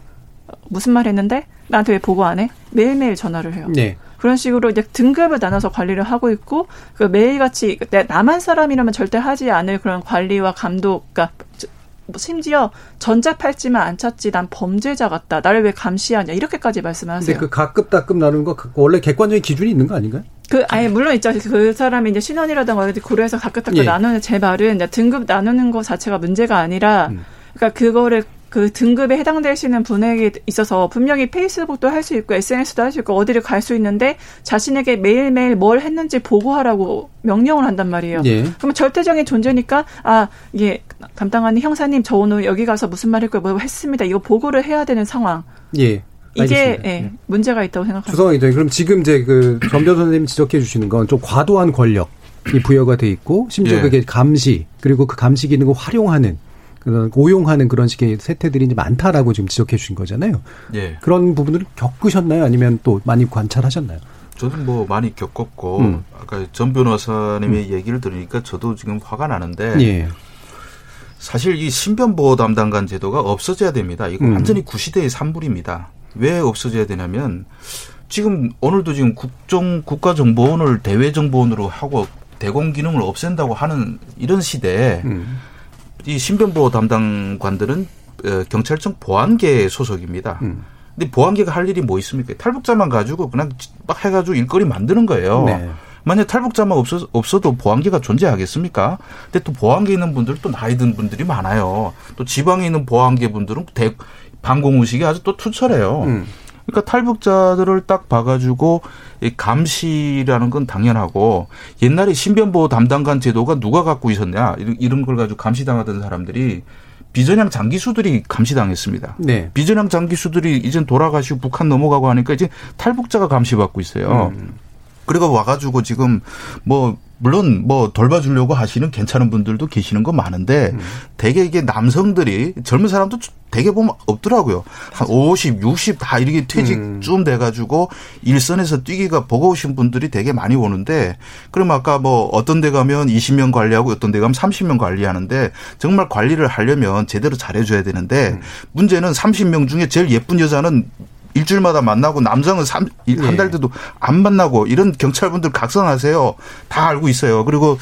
무슨 말 했는데 나한테 왜 보고 안 해? 매일매일 전화를 해요. 네. 그런 식으로 이제 등급을 나눠서 관리를 하고 있고 그 매일같이 남한 사람이라면 절대 하지 않을 그런 관리와 감독, 그러니까 뭐 심지어 전자팔찌만 안 찼지 난 범죄자 같다. 나를 왜 감시하냐 이렇게까지 말씀하세요. 근데 그 가급 다급 나누는 거 원래 객관적인 기준이 있는 거 아닌가요? 그 아예 물론 있죠. 그 사람이 이제 신원이라든가 고려해서 가급 다급 예. 나누는 제 말은 등급 나누는 거 자체가 문제가 아니라 음. 그러니까 그거를 그 등급에 해당되시는 분에게 있어서 분명히 페이스북도 할 수 있고 SNS도 할 수 있고 어디를 갈 수 있는데 자신에게 매일매일 뭘 했는지 보고하라고 명령을 한단 말이에요. 예. 그러면 절대적인 존재니까 아 이게 담당하는 형사님 저 오늘 여기 가서 무슨 말 했고 뭐 했습니다. 이거 보고를 해야 되는 상황. 예. 이게 예, 예, 문제가 있다고 생각합니다. 주성이죠. 그럼 지금 이제 그 전변 선생님 지적해 주시는 건 좀 과도한 권력이 부여가 돼 있고 심지어 예. 그게 감시 그리고 그 감시 기능을 활용하는 그런 오용하는 그런 식의 세태들이 이제 많다라고 지금 지적해 주신 거잖아요. 예. 그런 부분을 겪으셨나요? 아니면 또 많이 관찰하셨나요? 저는 뭐 많이 겪었고 음. 아까 전 변호사님의 음. 얘기를 들으니까 저도 지금 화가 나는데 예. 사실 이 신변보호 담당관 제도가 없어져야 됩니다. 이거 음. 완전히 구시대의 산물입니다. 왜 없어져야 되냐면 지금 오늘도 지금 국정 국가정보원을 대외정보원으로 하고 대공 기능을 없앤다고 하는 이런 시대에 음. 이 신변보호 담당관들은 어, 경찰청 보안계 소속입니다. 음. 근데 보안계가 할 일이 뭐 있습니까? 탈북자만 가지고 그냥 막 해가지고 일거리 만드는 거예요. 네. 만약 탈북자만 없어, 없어도 보안계가 존재하겠습니까? 근데 또 보안계 있는 분들 또 나이 든 분들이 많아요. 또 지방에 있는 보안계 분들은 대, 방공 의식이 아주 또 투철해요. 음. 그러니까 탈북자들을 딱 봐가지고 이 감시라는 건 당연하고 옛날에 신변보호 담당관 제도가 누가 갖고 있었냐 이런 걸 가지고 감시당하던 사람들이 비전향 장기수들이 감시당했습니다. 네. 비전향 장기수들이 이제 돌아가시고 북한 넘어가고 하니까 이제 탈북자가 감시받고 있어요. 음. 그리고 와가지고 지금 뭐 물론 뭐 돌봐주려고 하시는 괜찮은 분들도 계시는 거 많은데 음. 대개 이게 남성들이 젊은 사람도 대개 보면 없더라고요. 한 50, 60 다 이렇게 퇴직쯤 음. 돼가지고 일선에서 뛰기가 버거우신 분들이 되게 많이 오는데 그럼 아까 뭐 어떤 데 가면 20명 관리하고 어떤 데 가면 30명 관리하는데 정말 관리를 하려면 제대로 잘해줘야 되는데 음. 문제는 30명 중에 제일 예쁜 여자는 일주일마다 만나고 남성은 한달 돼도 안 만나고 이런 경찰분들 각성하세요. 다 알고 있어요. 그리고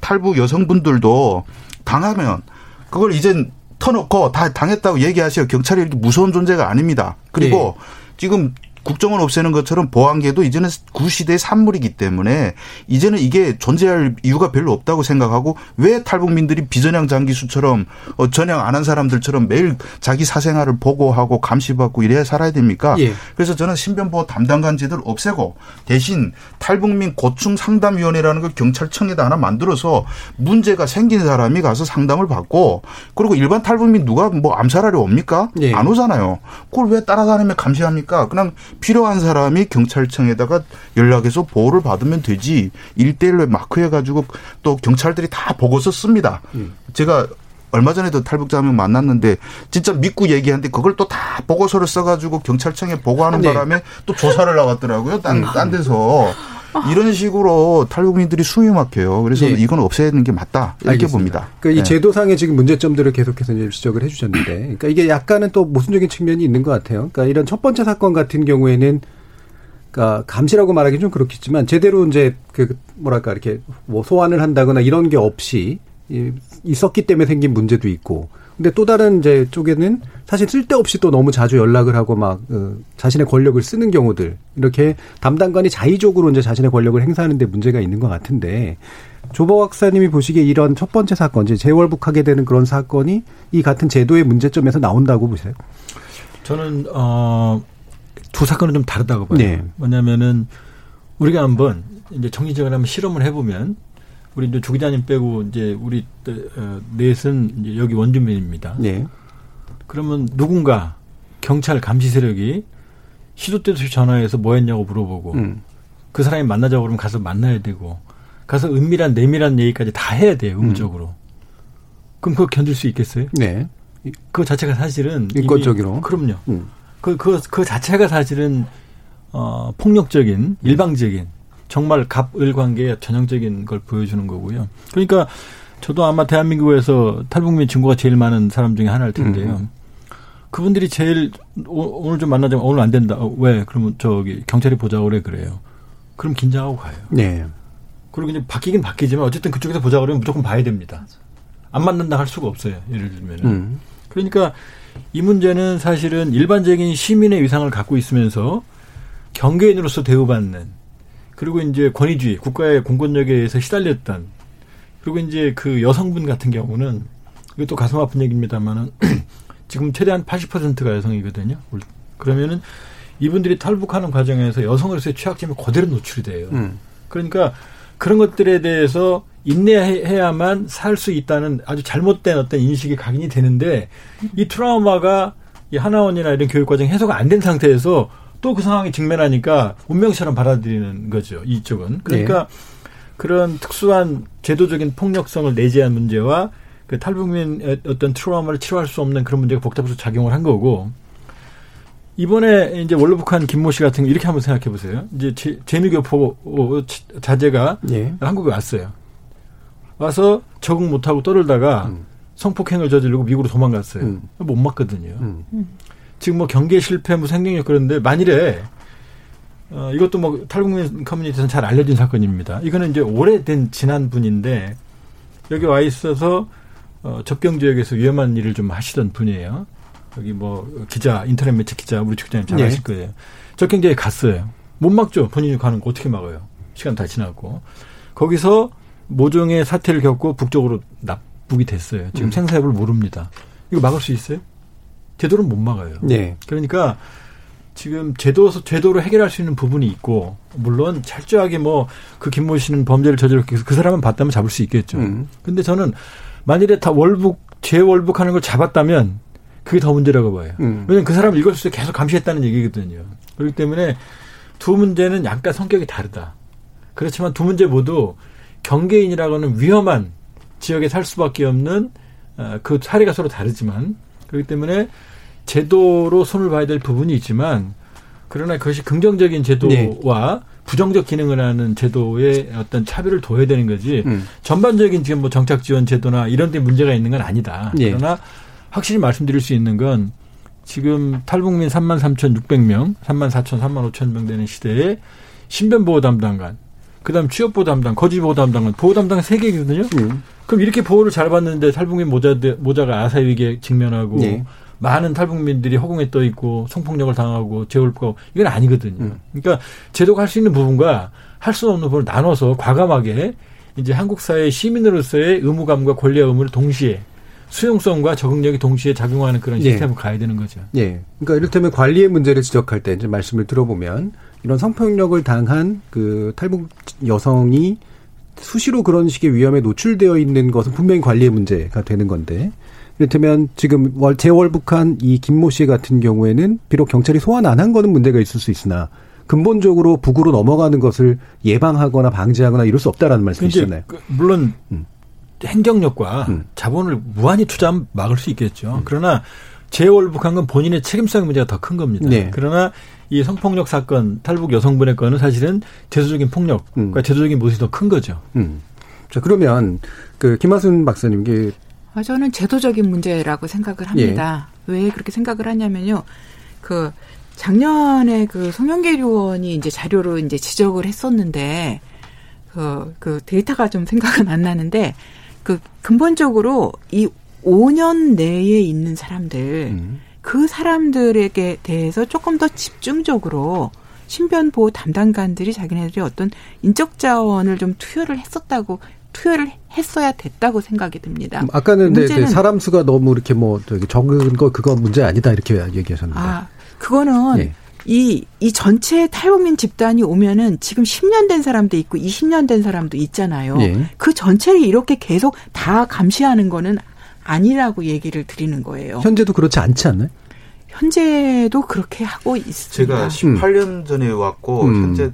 탈북 여성분들도 당하면 그걸 이젠 터놓고 다 당했다고 얘기하세요. 경찰이 이렇게 무서운 존재가 아닙니다. 그리고 네. 지금 국정을 없애는 것처럼 보안계도 이제는 구시대의 산물이기 때문에 이제는 이게 존재할 이유가 별로 없다고 생각하고 왜 탈북민들이 비전향 장기수처럼 어, 전향 안 한 사람들처럼 매일 자기 사생활을 보고하고 감시받고 이래야 살아야 됩니까? 예. 그래서 저는 신변보호 담당 관제도를 없애고 대신 탈북민 고충 상담위원회라는 걸 경찰청에다 하나 만들어서 문제가 생긴 사람이 가서 상담을 받고 그리고 일반 탈북민 누가 뭐 암살하려 옵니까? 예. 안 오잖아요. 그걸 왜 따라다니며 감시합니까? 그냥 필요한 사람이 경찰청에다가 연락해서 보호를 받으면 되지 일대일로 마크해가지고 또 경찰들이 다 보고서 씁니다. 음. 제가 얼마 전에도 탈북자 한 명 만났는데 진짜 믿고 얘기하는데 그걸 또 다 보고서를 써가지고 경찰청에 보고하는 네. 바람에 또 조사를 나왔더라고요. 딴, 음. 딴 데서. 이런 식으로 탈북민들이 수위 막혀요. 그래서 네. 이건 없애는 게 맞다 이렇게 알겠습니다. 봅니다. 그러니까 이 네. 제도상의 지금 문제점들을 계속해서 이제 지적을 해주셨는데, 그러니까 이게 약간은 또 모순적인 측면이 있는 것 같아요. 그러니까 이런 첫 번째 사건 같은 경우에는 그러니까 감시라고 말하기 좀 그렇겠지만 제대로 이제 그 뭐랄까 이렇게 뭐 소환을 한다거나 이런 게 없이 있었기 때문에 생긴 문제도 있고 근데 또 다른 이제 쪽에는 사실 쓸데없이 또 너무 자주 연락을 하고 막 어, 자신의 권력을 쓰는 경우들 이렇게 담당관이 자의적으로 이제 자신의 권력을 행사하는데 문제가 있는 것 같은데 조보 박사님이 보시기에 이런 첫 번째 사건, 이제 재월북하게 되는 그런 사건이 이 같은 제도의 문제점에서 나온다고 보세요? 저는 어두 사건은 좀 다르다고 봐요. 네. 뭐냐면은 우리가 한번 이제 정리적으로 한번 실험을 해보면 우리 이제 조 기자님 빼고 이제 우리 어, 넷은 이제 여기 원주민입니다. 네. 그러면 누군가 경찰 감시 세력이 시도 때도 전화해서 뭐 했냐고 물어보고 음. 그 사람이 만나자고 그러면 가서 만나야 되고 가서 은밀한 내밀한 얘기까지 다 해야 돼요 의무적으로. 음. 그럼 그거 견딜 수 있겠어요? 네. 그 자체가 사실은 인권적으로. 그럼요. 음. 그, 그, 그 자체가 사실은 어, 폭력적인 일방적인 정말 갑을 관계의 전형적인 걸 보여주는 거고요. 그러니까 저도 아마 대한민국에서 탈북민 친구가 제일 많은 사람 중에 하나일 텐데요. 음. 그분들이 제일 오 늘 좀 만나자면 오늘 안 된다. 어, 왜? 그러면 저기 경찰이 보자고 그래 그래요. 그럼 긴장하고 가요. 네. 그리고 이제 바뀌긴 바뀌지만 어쨌든 그쪽에서 보자 그러면 무조건 봐야 됩니다. 안 만난다 할 수가 없어요. 예를 들면. 음. 그러니까 이 문제는 사실은 일반적인 시민의 위상을 갖고 있으면서 경계인으로서 대우받는 그리고 이제 권위주의, 국가의 공권력에 의해서 시달렸던 그리고 이제 그 여성분 같은 경우는 이것도 가슴 아픈 얘기입니다만은 지금 최대한 80%가 여성이거든요. 그러면은 이분들이 탈북하는 과정에서 여성으로서의 취약점이 그대로 노출이 돼요. 음. 그러니까 그런 것들에 대해서 인내해야만 살 수 있다는 아주 잘못된 어떤 인식이 각인이 되는데 이 트라우마가 이 하나원이나 이런 교육 과정 해소가 안 된 상태에서 또 그 상황에 직면하니까 운명처럼 받아들이는 거죠. 이쪽은. 그러니까 네. 그런 특수한 제도적인 폭력성을 내재한 문제와 그 탈북민 어떤 트라우마를 치료할 수 없는 그런 문제가 복잡해서 작용을 한 거고 이번에 이제 원로북한 김모 씨 같은 거 이렇게 한번 생각해 보세요. 이제 제, 재미교포 자제가 네. 한국에 왔어요. 와서 적응 못하고 떠들다가 음. 성폭행을 저지르고 미국으로 도망갔어요. 음. 못 맞거든요. 음. 지금 뭐 경계 실패, 뭐 생명력 그런데 만일에 어, 이것도 뭐 탈북민 커뮤니티에서는 잘 알려진 사건입니다. 이거는 이제 오래된 지난 분인데 여기 와 있어서 어, 접경 지역에서 위험한 일을 좀 하시던 분이에요. 여기 뭐 기자, 인터넷 매체 기자, 우리 직장님 잘 네. 아실 거예요. 접경 지역에 갔어요. 못 막죠. 본인이 가는 거 어떻게 막아요? 시간 다 지났고. 거기서 모종의 사태를 겪고 북쪽으로 납북이 됐어요. 지금 음. 생사협을 모릅니다. 이거 막을 수 있어요? 제도로 못 막아요. 네. 그러니까 지금 제도 제도로 해결할 수 있는 부분이 있고 물론 철저하게 뭐 그 김모 씨는 범죄를 저질렀기 그 사람은 봤다면 잡을 수 있겠죠. 음. 근데 저는 만일에 다 월북 재월북하는 걸 잡았다면 그게 더 문제라고 봐요. 음. 왜냐면 그 사람을 읽었을 때 계속 감시했다는 얘기거든요. 그렇기 때문에 두 문제는 약간 성격이 다르다. 그렇지만 두 문제 모두 경계인이라고는 위험한 지역에 살 수밖에 없는 어, 그 사례가 서로 다르지만 그렇기 때문에 제도로 손을 봐야 될 부분이 있지만 그러나 그것이 긍정적인 제도와 네. 부정적 기능을 하는 제도의 어떤 차별을 둬야 되는 거지 음. 전반적인 지금 뭐 정착 지원 제도나 이런 데 문제가 있는 건 아니다. 네. 그러나 확실히 말씀드릴 수 있는 건 지금 탈북민 3만 3,600명, 3만 4천, 3만 5천 명 되는 시대에 신변보호 담당관, 그다음 취업보호 담당, 거주보호 담당관, 보호 담당 세 개거든요. 음. 그럼 이렇게 보호를 잘 받는데 탈북민 모자 모자가 아사위기에 직면하고 네. 많은 탈북민들이 허공에 떠 있고 성폭력을 당하고 재울고 이건 아니거든요. 음. 그러니까 제도가 할 수 있는 부분과 할 수 없는 부분을 나눠서 과감하게 이제 한국 사회 시민으로서의 의무감과 권리와 의무를 동시에 수용성과 적응력이 동시에 작용하는 그런 예. 시스템을 예. 가야 되는 거죠. 예. 그러니까 이를테면 관리의 문제를 지적할 때 이제 말씀을 들어보면 이런 성폭력을 당한 그 탈북 여성이 수시로 그런 식의 위험에 노출되어 있는 것은 분명히 관리의 문제가 되는 건데 이를테면 지금 재월북한 이 김모 씨 같은 경우에는 비록 경찰이 소환 안 한 거는 문제가 있을 수 있으나 근본적으로 북으로 넘어가는 것을 예방하거나 방지하거나 이럴 수 없다라는 말씀이시잖아요. 그 물론 음. 행정력과 음. 자본을 무한히 투자하면 막을 수 있겠죠. 음. 그러나 재월북한 건 본인의 책임성 문제가 더 큰 겁니다. 네. 그러나 이 성폭력 사건, 탈북 여성분의 건은 사실은 제도적인 폭력과 음. 제도적인 모습이 더 큰 거죠. 음. 자, 그러면 그 김하순 박사님, 이게 아, 저는 제도적인 문제라고 생각을 합니다. 예. 왜 그렇게 생각을 하냐면요. 그 작년에 그 송영길 의원이 이제 자료로 이제 지적을 했었는데 그, 그 데이터가 좀 생각은 안 나는데 그 근본적으로 이 5년 내에 있는 사람들 음. 그 사람들에게 대해서 조금 더 집중적으로 신변 보호 담당관들이 자기네들이 어떤 인적 자원을 좀 투여를 했었다고 투여를 했어야 됐다고 생각이 듭니다. 음, 아까는 네, 네, 사람 수가 너무 이렇게 뭐 적은 거 그거 문제 아니다 이렇게 얘기하셨는데. 아, 그거는 예. 이, 이 전체 탈북민 집단이 오면은 지금 10년 된 사람도 있고 20년 된 사람도 있잖아요. 예. 그 전체를 이렇게 계속 다 감시하는 거는 아니라고 얘기를 드리는 거예요. 현재도 그렇지 않지 않나요? 현재도 그렇게 하고 있습니다. 제가 18년 전에 왔고 음. 현재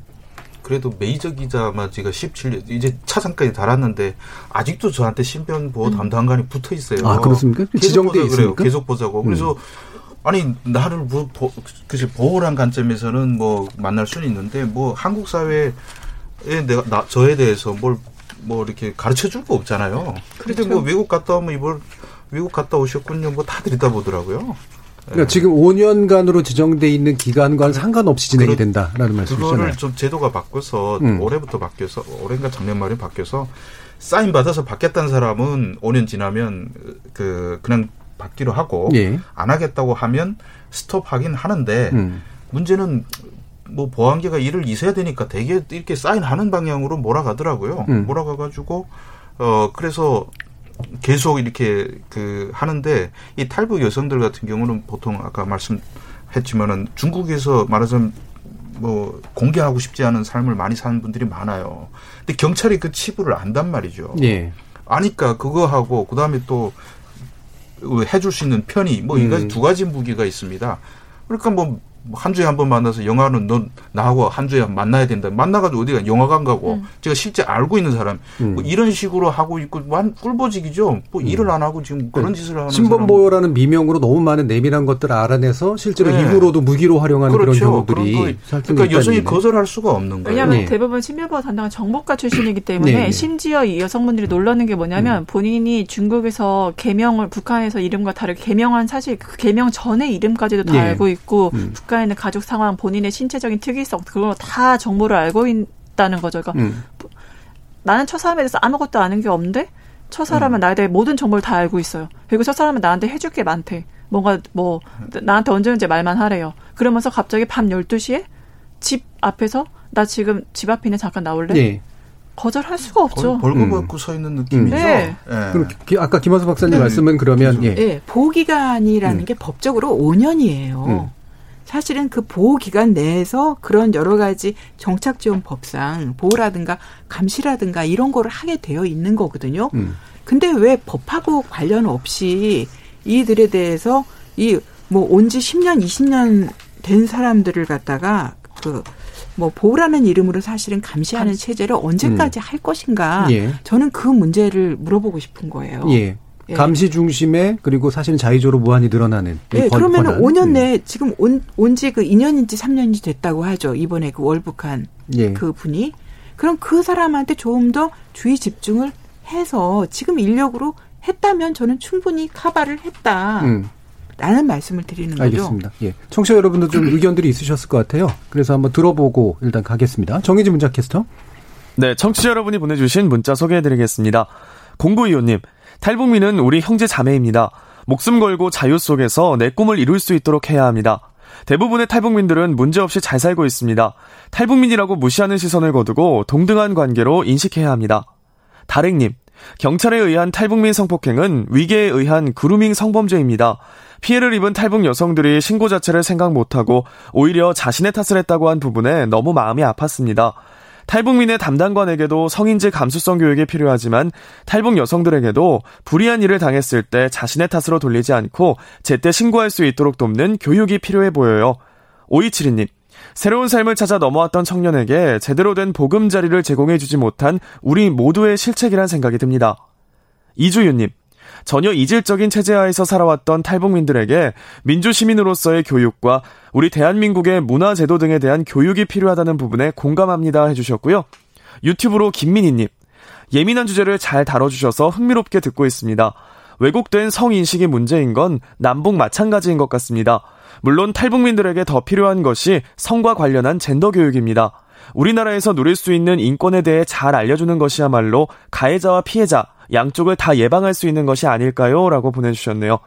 그래도 메이저 기자만 제가 17년 이제 차상까지 달았는데 아직도 저한테 신변 보호 음. 담당관이 붙어 있어요. 아 그렇습니까? 지정돼 있어요. 계속 보자고. 그래서 음. 아니 나를 뭐 보, 그치 보호란 관점에서는 뭐 만날 수는 있는데 뭐 한국 사회에 내가 나 저에 대해서 뭘 뭐 이렇게 가르쳐 줄 거 없잖아요. 그런데 뭐 그렇죠. 뭐 외국 갔다 오면 이걸 외국 갔다 오셨군요. 뭐 다 들이다 보더라고요. 그러니까 네. 지금 5년간으로 지정돼 있는 기간과는 상관없이 진행이 된다라는 말씀이잖아요. 그거를 좀 제도가 바뀌어서 음. 올해부터 바뀌어서 올해인가 작년 말에 바뀌어서 사인 받아서 받겠다는 사람은 5년 지나면 그 그냥 받기로 하고 예. 안 하겠다고 하면 스톱하긴 하는데 음. 문제는 뭐 보안계가 일을 있어야 되니까 되게 이렇게 사인하는 방향으로 몰아가더라고요. 음. 몰아가가지고 어 그래서 계속 이렇게 그 하는데 이 탈북 여성들 같은 경우는 보통 아까 말씀했지만은 중국에서 말하자면 뭐 공개하고 싶지 않은 삶을 많이 사는 분들이 많아요. 근데 경찰이 그 치부를 안단 말이죠. 예. 아니까 그거 하고 그다음에 또 해줄 수 있는 편의 뭐 이가지 음. 두 가지 무기가 있습니다. 그러니까 뭐 한 주에 한 번 만나서 영화는 넌 나하고 한 주에 만나야 된다. 만나가지고 어디가 영화관 가고 음. 제가 실제 알고 있는 사람 음. 뭐 이런 식으로 하고 있고 완 꿀보직이죠. 뭐 음. 일을 안 하고 지금 그런 짓을 하는 신변보호라는 미명으로 너무 많은 내밀한 것들을 알아내서 실제로 네. 입으로도 무기로 활용하는 그렇죠. 그런 경우들이 그러니까 여성이 거절할 수가 없는 거예요. 왜냐하면 네. 대부분 신변보호 담당은 정보과 출신이기 때문에 네. 심지어 이 여성분들이 놀라는 게 뭐냐면 음. 본인이 중국에서 개명을 북한에서 이름과 다르게 개명한 사실 그 개명 전에 이름까지도 다 네. 알고 있고 음. 국가에 있는 가족 상황, 본인의 신체적인 특이성 그걸 다 정보를 알고 있다는 거죠. 그러니까 음. 나는 첫 사람에 대해서 아무것도 아는 게 없는데 첫 사람은 음. 나에 대해 모든 정보를 다 알고 있어요. 그리고 첫 사람은 나한테 해줄 게 많대. 뭔가 뭐 나한테 언제 언제 말만 하래요. 그러면서 갑자기 밤 12시에 집 앞에서 나 지금 집 앞에 있는 잠깐 나올래? 네. 거절할 수가 없죠. 벌금 음. 받고 서 있는 느낌이죠. 네. 네. 그럼 아까 김원수 박사님 네. 말씀은 그러면 예. 네. 보호기간이라는 음. 게 법적으로 5년이에요. 음. 사실은 그 보호 기간 내에서 그런 여러 가지 정착 지원 법상 보호라든가 감시라든가 이런 거를 하게 되어 있는 거거든요. 음. 근데 왜 법하고 관련 없이 이들에 대해서 이 뭐 온 지 10년, 20년 된 사람들을 갖다가 그 뭐 보호라는 이름으로 사실은 감시하는 체제를 언제까지 음. 할 것인가? 예. 저는 그 문제를 물어보고 싶은 거예요. 예. 예. 감시 중심에 그리고 사실은 자의적으로 무한히 늘어나는. 예, 그러면 은 5년 음. 내에 지금 온, 온지 그 2년인지 3년인지 됐다고 하죠. 이번에 그 월북한 예. 그 분이. 그럼 그 사람한테 조금 더 주의 집중을 해서 지금 인력으로 했다면 저는 충분히 카바를 했다. 음. 라는 말씀을 드리는 거죠. 알겠습니다. 예. 청취자 여러분도 좀 의견들이 있으셨을 것 같아요. 그래서 한번 들어보고 일단 가겠습니다. 정희진 문자 캐스터. 네, 청취자 여러분이 보내주신 문자 소개해드리겠습니다. 공구이호님, 탈북민은 우리 형제 자매입니다. 목숨 걸고 자유 속에서 내 꿈을 이룰 수 있도록 해야 합니다. 대부분의 탈북민들은 문제없이 잘 살고 있습니다. 탈북민이라고 무시하는 시선을 거두고 동등한 관계로 인식해야 합니다. 다랭님, 경찰에 의한 탈북민 성폭행은 위계에 의한 그루밍 성범죄입니다. 피해를 입은 탈북 여성들이 신고 자체를 생각 못하고 오히려 자신의 탓을 했다고 한 부분에 너무 마음이 아팠습니다. 탈북민의 담당관에게도 성인지 감수성 교육이 필요하지만 탈북 여성들에게도 불이한 일을 당했을 때 자신의 탓으로 돌리지 않고 제때 신고할 수 있도록 돕는 교육이 필요해 보여요. 오이칠이님, 새로운 삶을 찾아 넘어왔던 청년에게 제대로 된 보금자리를 제공해주지 못한 우리 모두의 실책이란 생각이 듭니다. 이주윤님, 전혀 이질적인 체제하에서 살아왔던 탈북민들에게 민주시민으로서의 교육과 우리 대한민국의 문화제도 등에 대한 교육이 필요하다는 부분에 공감합니다 해주셨고요. 유튜브로 김민희님, 예민한 주제를 잘 다뤄주셔서 흥미롭게 듣고 있습니다. 왜곡된 성인식이 문제인 건 남북 마찬가지인 것 같습니다. 물론 탈북민들에게 더 필요한 것이 성과 관련한 젠더 교육입니다. 우리나라에서 누릴 수 있는 인권에 대해 잘 알려주는 것이야말로 가해자와 피해자 양쪽을 다 예방할 수 있는 것이 아닐까요? 라고 보내주셨네요.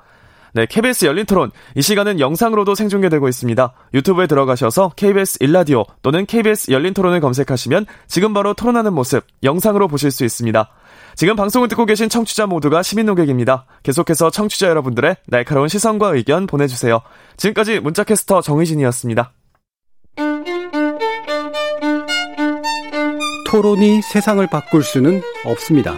네, KBS 열린 토론. 이 시간은 영상으로도 생중계되고 있습니다. 유튜브에 들어가셔서 KBS 일라디오 또는 KBS 열린 토론을 검색하시면 지금 바로 토론하는 모습 영상으로 보실 수 있습니다. 지금 방송을 듣고 계신 청취자 모두가 시민 노객입니다. 계속해서 청취자 여러분들의 날카로운 시선과 의견 보내주세요. 지금까지 문자캐스터 정의진이었습니다. 토론이 세상을 바꿀 수는 없습니다.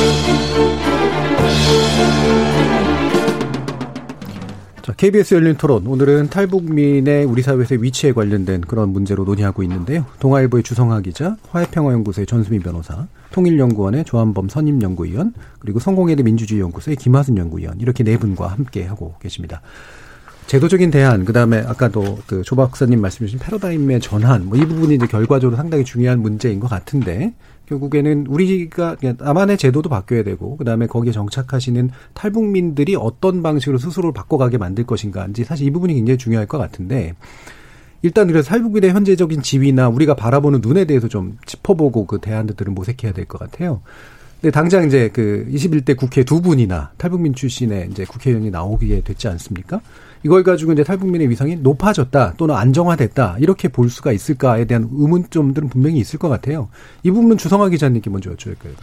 자, KBS 열린 토론. 오늘은 탈북민의 우리 사회에서의 위치에 관련된 그런 문제로 논의하고 있는데요. 동아일보의 주성하 기자, 화해평화연구소의 전수민 변호사, 통일연구원의 조한범 선임연구위원, 그리고 성공회대 민주주의연구소의 김하순 연구위원, 이렇게 네 분과 함께 하고 계십니다. 제도적인 대안, 그 다음에 아까도 그 조 박사님 말씀 주신 패러다임의 전환, 뭐 이 부분이 이제 결과적으로 상당히 중요한 문제인 것 같은데, 결국에는 우리가 남한의 제도도 바뀌어야 되고 그다음에 거기에 정착하시는 탈북민들이 어떤 방식으로 스스로를 바꿔가게 만들 것인가인지 사실 이 부분이 굉장히 중요할 것 같은데 일단 그래서 탈북민의 현재적인 지위나 우리가 바라보는 눈에 대해서 좀 짚어보고 그 대안들을 모색해야 될 것 같아요. 근데 당장 이제 그 21대 국회 두 분이나 탈북민 출신의 이제 국회의원이 나오게 됐지 않습니까? 이걸 가지고 이제 탈북민의 위상이 높아졌다 또는 안정화됐다 이렇게 볼 수가 있을까에 대한 의문점들은 분명히 있을 것 같아요. 이 부분은 주성화 기자님께 먼저 여쭤볼까요?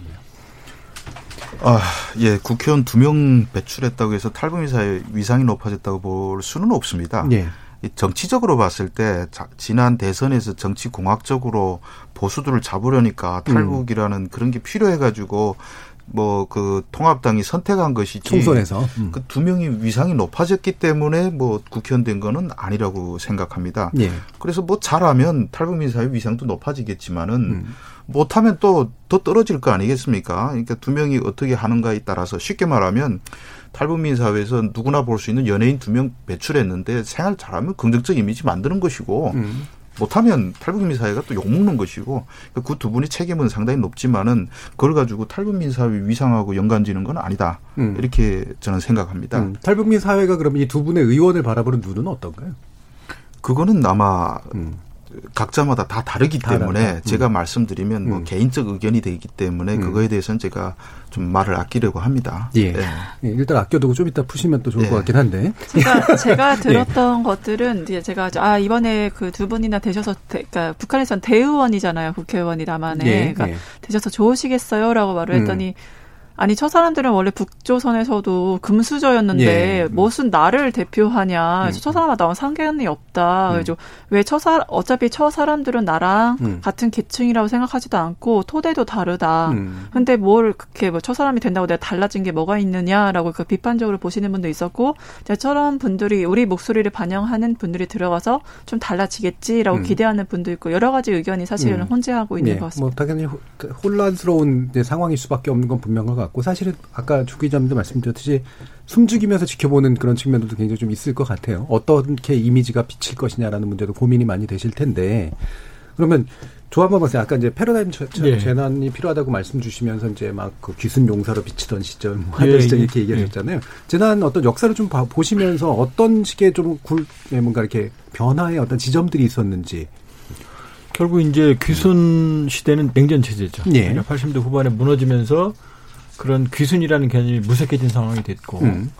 아, 예, 국회의원 두 명 배출했다고 해서 탈북민사의 위상이 높아졌다고 볼 수는 없습니다. 예. 정치적으로 봤을 때 지난 대선에서 정치 공학적으로 보수들을 잡으려니까 탈북이라는 음. 그런 게 필요해 가지고 뭐 그 통합당이 선택한 것이지 총선에서 음. 그두 명이 위상이 높아졌기 때문에 뭐 국회의원 된 거는 아니라고 생각합니다. 예. 그래서 뭐 잘하면 탈북민 사회 위상도 높아지겠지만은 음. 못하면 또 더 떨어질 거 아니겠습니까? 그러니까 두 명이 어떻게 하는가에 따라서 쉽게 말하면 탈북민 사회에서 누구나 볼 수 있는 연예인 두 명 배출했는데 생활 잘하면 긍정적 이미지 만드는 것이고 음. 못하면 탈북민 사회가 또 욕먹는 것이고 그 두 분이 책임은 상당히 높지만은 그걸 가지고 탈북민 사회 위상하고 연관지는 건 아니다. 음. 이렇게 저는 생각합니다. 음. 탈북민 사회가 그럼 이두 분의 의원을 바라보는 눈은 어떤가요? 그거는 아마 음. 각자마다 다 다르기 때문에 다 제가 음. 말씀드리면 뭐 음. 개인적 의견이 되기 때문에 음. 그거에 대해서는 제가 좀 말을 아끼려고 합니다. 예. 네. 예. 일단 아껴두고 좀 이따 푸시면 또 좋을 예. 것 같긴 한데. 제가 제가 예. 들었던 예. 것들은 이제 제가 아 이번에 그 두 분이나 되셔서 대, 그러니까 북한에선 대의원이잖아요 국회의원이 남한에 예. 그러니까 예. 되셔서 좋으시겠어요라고 말을 했더니. 아니 저 사람들은 원래 북조선에서도 금수저였는데 예. 무슨 나를 대표하냐 음. 저 사람과 나온 상관이 없다. 음. 그래서 왜저 사 어차피 저 사람들은 나랑 음. 같은 계층이라고 생각하지도 않고 토대도 다르다. 음. 근데 뭘 그렇게 뭐 저 사람이 된다고 내가 달라진 게 뭐가 있느냐라고 그 비판적으로 보시는 분도 있었고 저런 분들이 우리 목소리를 반영하는 분들이 들어가서 좀 달라지겠지라고 음. 기대하는 분도 있고 여러 가지 의견이 사실은 음. 혼재하고 있는 네. 것 같습니다. 뭐 당연히 혼란스러운 상황일 수밖에 없는 건 분명한 것 같고 사실은 아까 주 기자님도 말씀드렸듯이 숨죽이면서 지켜보는 그런 측면도 굉장히 좀 있을 것 같아요. 어떻게 이미지가 비칠 것이냐라는 문제도 고민이 많이 되실 텐데 그러면 조 한번 보세요. 아까 이제 패러다임 예. 재난이 필요하다고 말씀 주시면서 이제 막 그 귀순 용사로 비치던 시절, 뭐 하던 예. 시절 이렇게 얘기하셨잖아요. 예. 재난 어떤 역사를 좀 봐, 보시면서 어떤 식의 좀 굴, 예, 뭔가 이렇게 변화의 어떤 지점들이 있었는지. 결국 이제 귀순 시대는 냉전 체제죠. 예. 80대 후반에 무너지면서 그런 귀순이라는 개념이 무색해진 상황이 됐고, 음.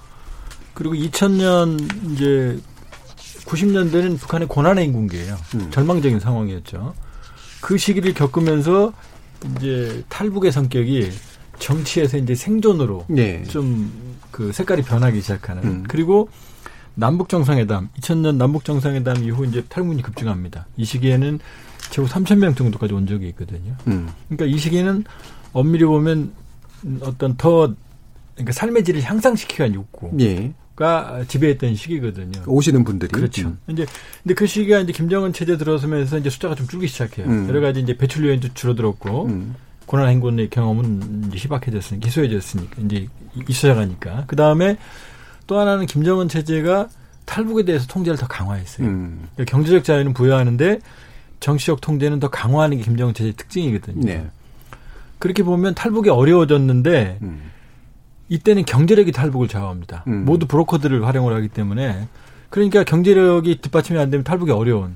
그리고 2000년 이제 90년대는 북한의 고난의 인군기예요. 음. 절망적인 상황이었죠. 그 시기를 겪으면서 이제 탈북의 성격이 정치에서 이제 생존으로 네. 좀그 색깔이 변하기 시작하는 음. 그리고 남북 정상회담 2000년 남북 정상회담 이후 이제 탈북이 급증합니다. 이 시기에는 최고 3천 명 정도까지 온 적이 있거든요. 음. 그러니까 이 시기에는 엄밀히 보면 어떤 더 그러니까 삶의 질을 향상시키기 위한 욕구. 예. 가 지배했던 시기거든요. 오시는 분들이 그렇죠. 음. 이제 근데 그 시기가 이제 김정은 체제 들어서면서 이제 숫자가 좀 줄기 시작해요. 음. 여러 가지 이제 배출 요인도 줄어들었고 음. 고난 행군의 경험은 이제 희박해졌으니까 기소해졌으니까 이제 있어야하니까 그 다음에 또 하나는 김정은 체제가 탈북에 대해서 통제를 더 강화했어요. 음. 그러니까 경제적 자유는 부여하는데 정치적 통제는 더 강화하는 게 김정은 체제의 특징이거든요. 네. 그렇게 보면 탈북이 어려워졌는데. 음. 이때는 경제력이 탈북을 좌우합니다. 음. 모두 브로커들을 활용을 하기 때문에 그러니까 경제력이 뒷받침이 안 되면 탈북이 어려운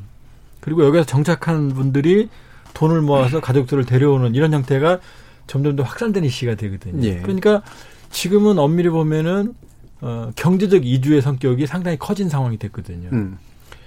그리고 여기서 정착한 분들이 돈을 모아서 가족들을 데려오는 이런 형태가 점점 더 확산되는 시기가 되거든요. 예. 그러니까 지금은 엄밀히 보면은 어, 경제적 이주의 성격이 상당히 커진 상황이 됐거든요. 음.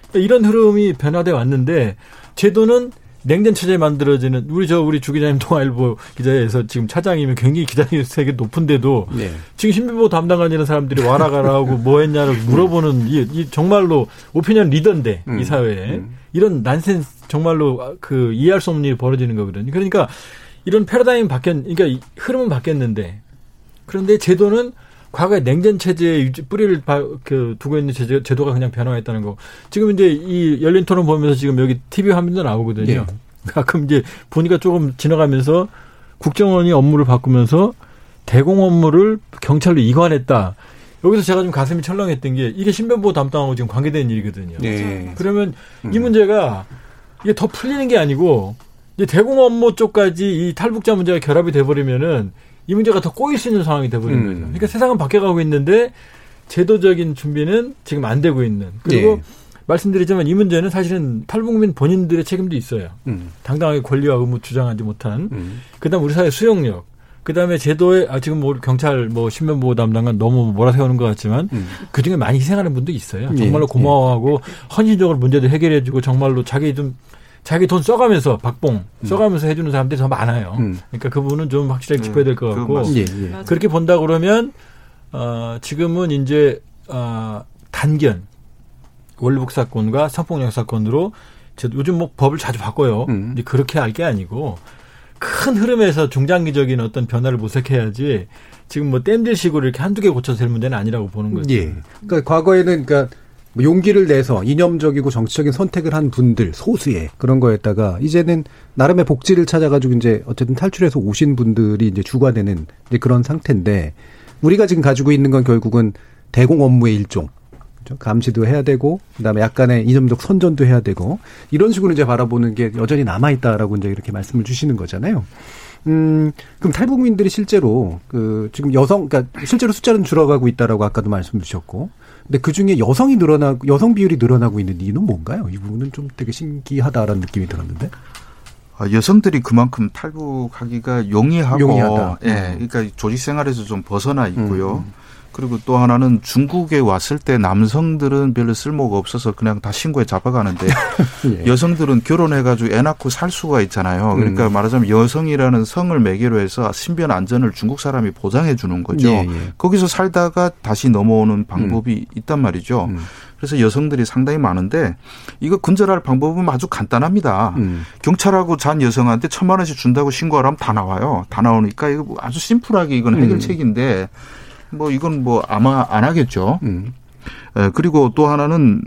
그러니까 이런 흐름이 변화돼 왔는데 제도는 냉전 체제 만들어지는 우리 저 우리 주 기자님 동아일보 기자에서 지금 차장이면 굉장히 기자님 세계 높은데도 네. 지금 신변보 담당하는 사람들이 와라 가라 하고 뭐 했냐를 물어보는 이, 이 정말로 오피니언 리더인데 음. 이 사회에 음. 이런 난센스 정말로 그 이해할 수 없는 일이 벌어지는 거거든요. 그러니까 이런 패러다임 바뀌었 그러니까 흐름은 바뀌었는데 그런데 제도는 과거에 냉전 체제의 뿌리를 바, 그 두고 있는 제도, 제도가 그냥 변화했다는 거. 지금 이제 이 열린 토론 보면서 지금 여기 TV 화면도 나오거든요. 예. 가끔 이제 보니까 조금 지나가면서 국정원이 업무를 바꾸면서 대공 업무를 경찰로 이관했다. 여기서 제가 좀 가슴이 철렁했던 게 이게 신변보호 담당하고 지금 관계된 일이거든요. 네. 그러면 음. 이 문제가 이게 더 풀리는 게 아니고 이제 대공 업무 쪽까지 이 탈북자 문제가 결합이 돼버리면은 이 문제가 더 꼬일 수 있는 상황이 돼버리는 음. 거죠. 그러니까 세상은 바뀌어가고 있는데 제도적인 준비는 지금 안 되고 있는. 그리고 네. 말씀드리지만 이 문제는 사실은 탈북민 본인들의 책임도 있어요. 음. 당당하게 권리와 의무 주장하지 못한. 음. 그다음 우리 사회 수용력. 그다음에 제도에 아 지금 뭐 경찰 뭐 신변 보호 담당관 너무 몰아세우는 것 같지만 음. 그중에 많이 희생하는 분도 있어요. 예. 정말로 예. 고마워하고 예. 헌신적으로 문제도 해결해 주고 정말로 자기 좀 자기 돈 써가면서 박봉 음. 써가면서 해주는 사람들이 더 많아요. 음. 그러니까 그 부분은 좀 확실하게 짚어야 될 것 같고 예, 예. 그렇게 본다 그러면 어 지금은 이제 어 단견 월북 사건과 성폭력 사건으로 요즘 뭐 법을 자주 바꿔요. 음. 이제 그렇게 할게 아니고 큰 흐름에서 중장기적인 어떤 변화를 모색해야지 지금 뭐 땜질식으로 이렇게 한두 개 고쳐서 될 문제는 아니라고 보는 거죠. 예. 그러니까 과거에는 그러니까 뭐 용기를 내서 이념적이고 정치적인 선택을 한 분들 소수의 그런 거였다가 이제는 나름의 복지를 찾아가지고 이제 어쨌든 탈출해서 오신 분들이 이제 주가 되는 이제 그런 상태인데 우리가 지금 가지고 있는 건 결국은 대공 업무의 일종. 감시도 해야 되고 그다음에 약간의 이념적 선전도 해야 되고 이런 식으로 이제 바라보는 게 여전히 남아 있다라고 이제 이렇게 말씀을 주시는 거잖아요. 음, 그럼 탈북민들이 실제로 그 지금 여성 그러니까 실제로 숫자는 줄어가고 있다라고 아까도 말씀 주셨고 근데 그 중에 여성이 늘어나고 여성 비율이 늘어나고 있는 이유는 뭔가요? 이 부분은 좀 되게 신기하다라는 느낌이 들었는데. 아, 여성들이 그만큼 탈북하기가 용이하고, 용이하다. 예, 그러니까 조직 생활에서 좀 벗어나 있고요. 음. 음. 그리고 또 하나는 중국에 왔을 때 남성들은 별로 쓸모가 없어서 그냥 다 신고에 잡아가는데 예. 여성들은 결혼해가지고 애 낳고 살 수가 있잖아요. 그러니까 음. 말하자면 여성이라는 성을 매개로 해서 신변 안전을 중국 사람이 보장해 주는 거죠. 예, 예. 거기서 살다가 다시 넘어오는 방법이 음. 있단 말이죠. 음. 그래서 여성들이 상당히 많은데 이거 근절할 방법은 아주 간단합니다. 음. 경찰하고 잔 여성한테 천만 원씩 준다고 신고하라면 다 나와요. 다 나오니까 이거 뭐 아주 심플하게 이건 해결책인데 음. 뭐 이건 뭐 아마 안 하겠죠. 음. 에, 그리고 또 하나는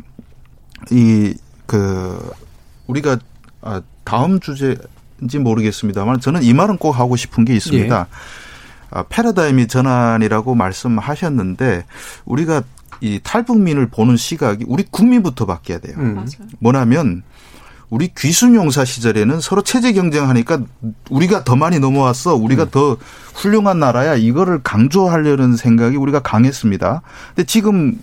이 그 우리가 아, 다음 주제인지 모르겠습니다만 저는 이 말은 꼭 하고 싶은 게 있습니다. 예. 아, 패러다임이 전환이라고 말씀하셨는데 우리가 이 탈북민을 보는 시각이 우리 국민부터 바뀌어야 돼요. 음. 뭐냐면 우리 귀순용사 시절에는 서로 체제 경쟁하니까 우리가 더 많이 넘어왔어. 우리가 음. 더 훌륭한 나라야. 이거를 강조하려는 생각이 우리가 강했습니다. 근데 지금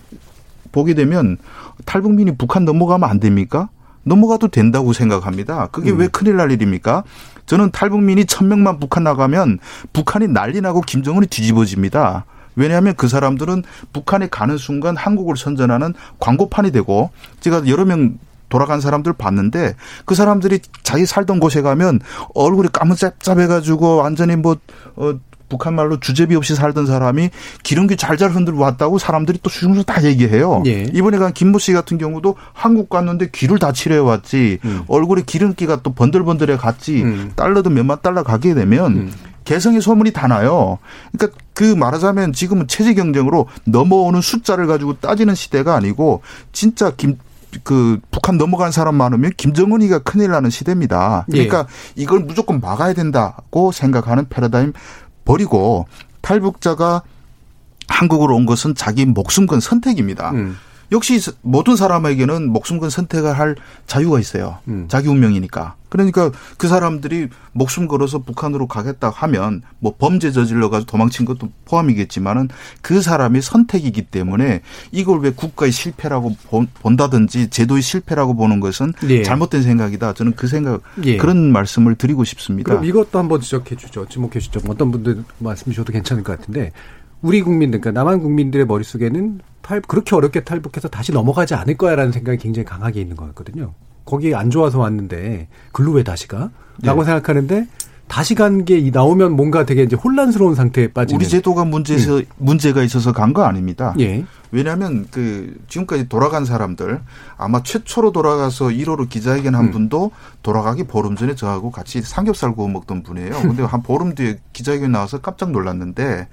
보게 되면 탈북민이 북한 넘어가면 안 됩니까? 넘어가도 된다고 생각합니다. 그게 음. 왜 큰일 날 일입니까? 저는 탈북민이 천명만 북한 나가면 북한이 난리 나고 김정은이 뒤집어집니다. 왜냐하면 그 사람들은 북한에 가는 순간 한국을 선전하는 광고판이 되고 제가 여러 명 돌아간 사람들 봤는데 그 사람들이 자기 살던 곳에 가면 얼굴이 까무잡잡해가지고 완전히 뭐 어, 북한 말로 주제비 없이 살던 사람이 기름기 잘잘 흔들고 왔다고 사람들이 또 수중수 다 얘기해요. 예. 이번에 간 김모 씨 같은 경우도 한국 갔는데 귀를 다 칠해 왔지 음. 얼굴에 기름기가 또 번들번들해 갔지 음. 달러도 몇만 달러 가게 되면 음. 개성의 소문이 다 나요. 그러니까 그 말하자면 지금은 체제 경쟁으로 넘어오는 숫자를 가지고 따지는 시대가 아니고 진짜 김, 그 북한 넘어간 사람 많으면 김정은이가 큰일 나는 시대입니다. 그러니까 예. 이걸 무조건 막아야 된다고 생각하는 패러다임 버리고 탈북자가 한국으로 온 것은 자기 목숨 건 선택입니다. 음. 역시 모든 사람에게는 목숨 건 선택을 할 자유가 있어요. 음. 자기 운명이니까. 그러니까 그 사람들이 목숨 걸어서 북한으로 가겠다 하면 뭐 범죄 저질러 가지고 도망친 것도 포함이겠지만은 그 사람의 선택이기 때문에 이걸 왜 국가의 실패라고 본다든지 제도의 실패라고 보는 것은 예. 잘못된 생각이다. 저는 그 생각 예. 그런 말씀을 드리고 싶습니다. 그럼 이것도 한번 지적해 주죠. 지목해 주죠. 어떤 분들 말씀 주셔도 괜찮을 것 같은데 우리 국민들, 그러니까 남한 국민들의 머릿속에는 탈, 그렇게 어렵게 탈북해서 다시 넘어가지 않을 거야라는 생각이 굉장히 강하게 있는 것 같거든요. 거기 안 좋아서 왔는데 글로 왜 다시 가? 라고 네. 생각하는데 다시 간 게 나오면 뭔가 되게 이제 혼란스러운 상태에 빠지는. 우리 제도가 문제에서 음. 문제가 있어서 간 거 아닙니다. 예. 왜냐하면 그 지금까지 돌아간 사람들 아마 최초로 돌아가서 1호로 기자회견 한 음. 분도 돌아가기 보름 전에 저하고 같이 삼겹살 구워 먹던 분이에요. 근데 한 보름 뒤에 기자회견 나와서 깜짝 놀랐는데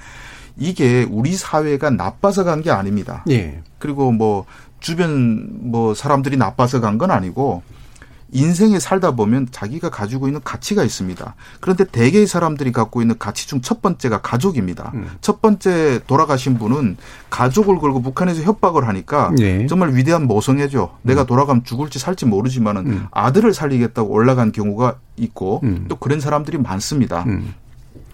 이게 우리 사회가 나빠서 간 게 아닙니다. 예. 그리고 뭐 주변 뭐 사람들이 나빠서 간 건 아니고 인생에 살다 보면 자기가 가지고 있는 가치가 있습니다. 그런데 대개의 사람들이 갖고 있는 가치 중 첫 번째가 가족입니다. 음. 첫 번째 돌아가신 분은 가족을 걸고 북한에서 협박을 하니까 네. 정말 위대한 모성애죠. 음. 내가 돌아가면 죽을지 살지 모르지만은 음. 아들을 살리겠다고 올라간 경우가 있고 음. 또 그런 사람들이 많습니다. 음.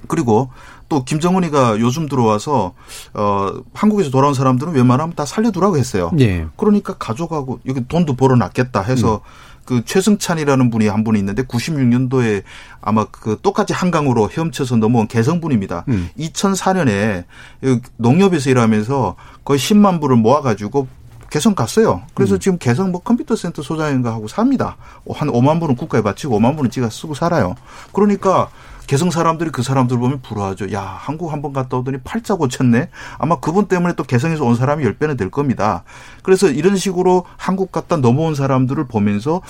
그리고 또 김정은이가 요즘 들어와서 어 한국에서 돌아온 사람들은 웬만하면 다 살려두라고 했어요. 예. 그러니까 가족하고 여기 돈도 벌어놨겠다 해서 음. 그 최승찬이라는 분이 한 분이 있는데 96년도에 아마 그 똑같이 한강으로 헤엄쳐서 넘어온 개성분입니다. 음. 2004년에 농협에서 일하면서 거의 10만 불을 모아가지고 개성 갔어요. 그래서 음. 지금 개성 뭐 컴퓨터 센터 소장인가 하고 삽니다. 한 5만 불은 국가에 바치고 5만 불은 지가 쓰고 살아요. 그러니까 개성 사람들이 그 사람들 보면 부러워하죠. 야, 한국 한 번 갔다 오더니 팔자 고쳤네. 아마 그분 때문에 또 개성에서 온 사람이 10배는 될 겁니다. 그래서 이런 식으로 한국 갔다 넘어온 사람들을 보면서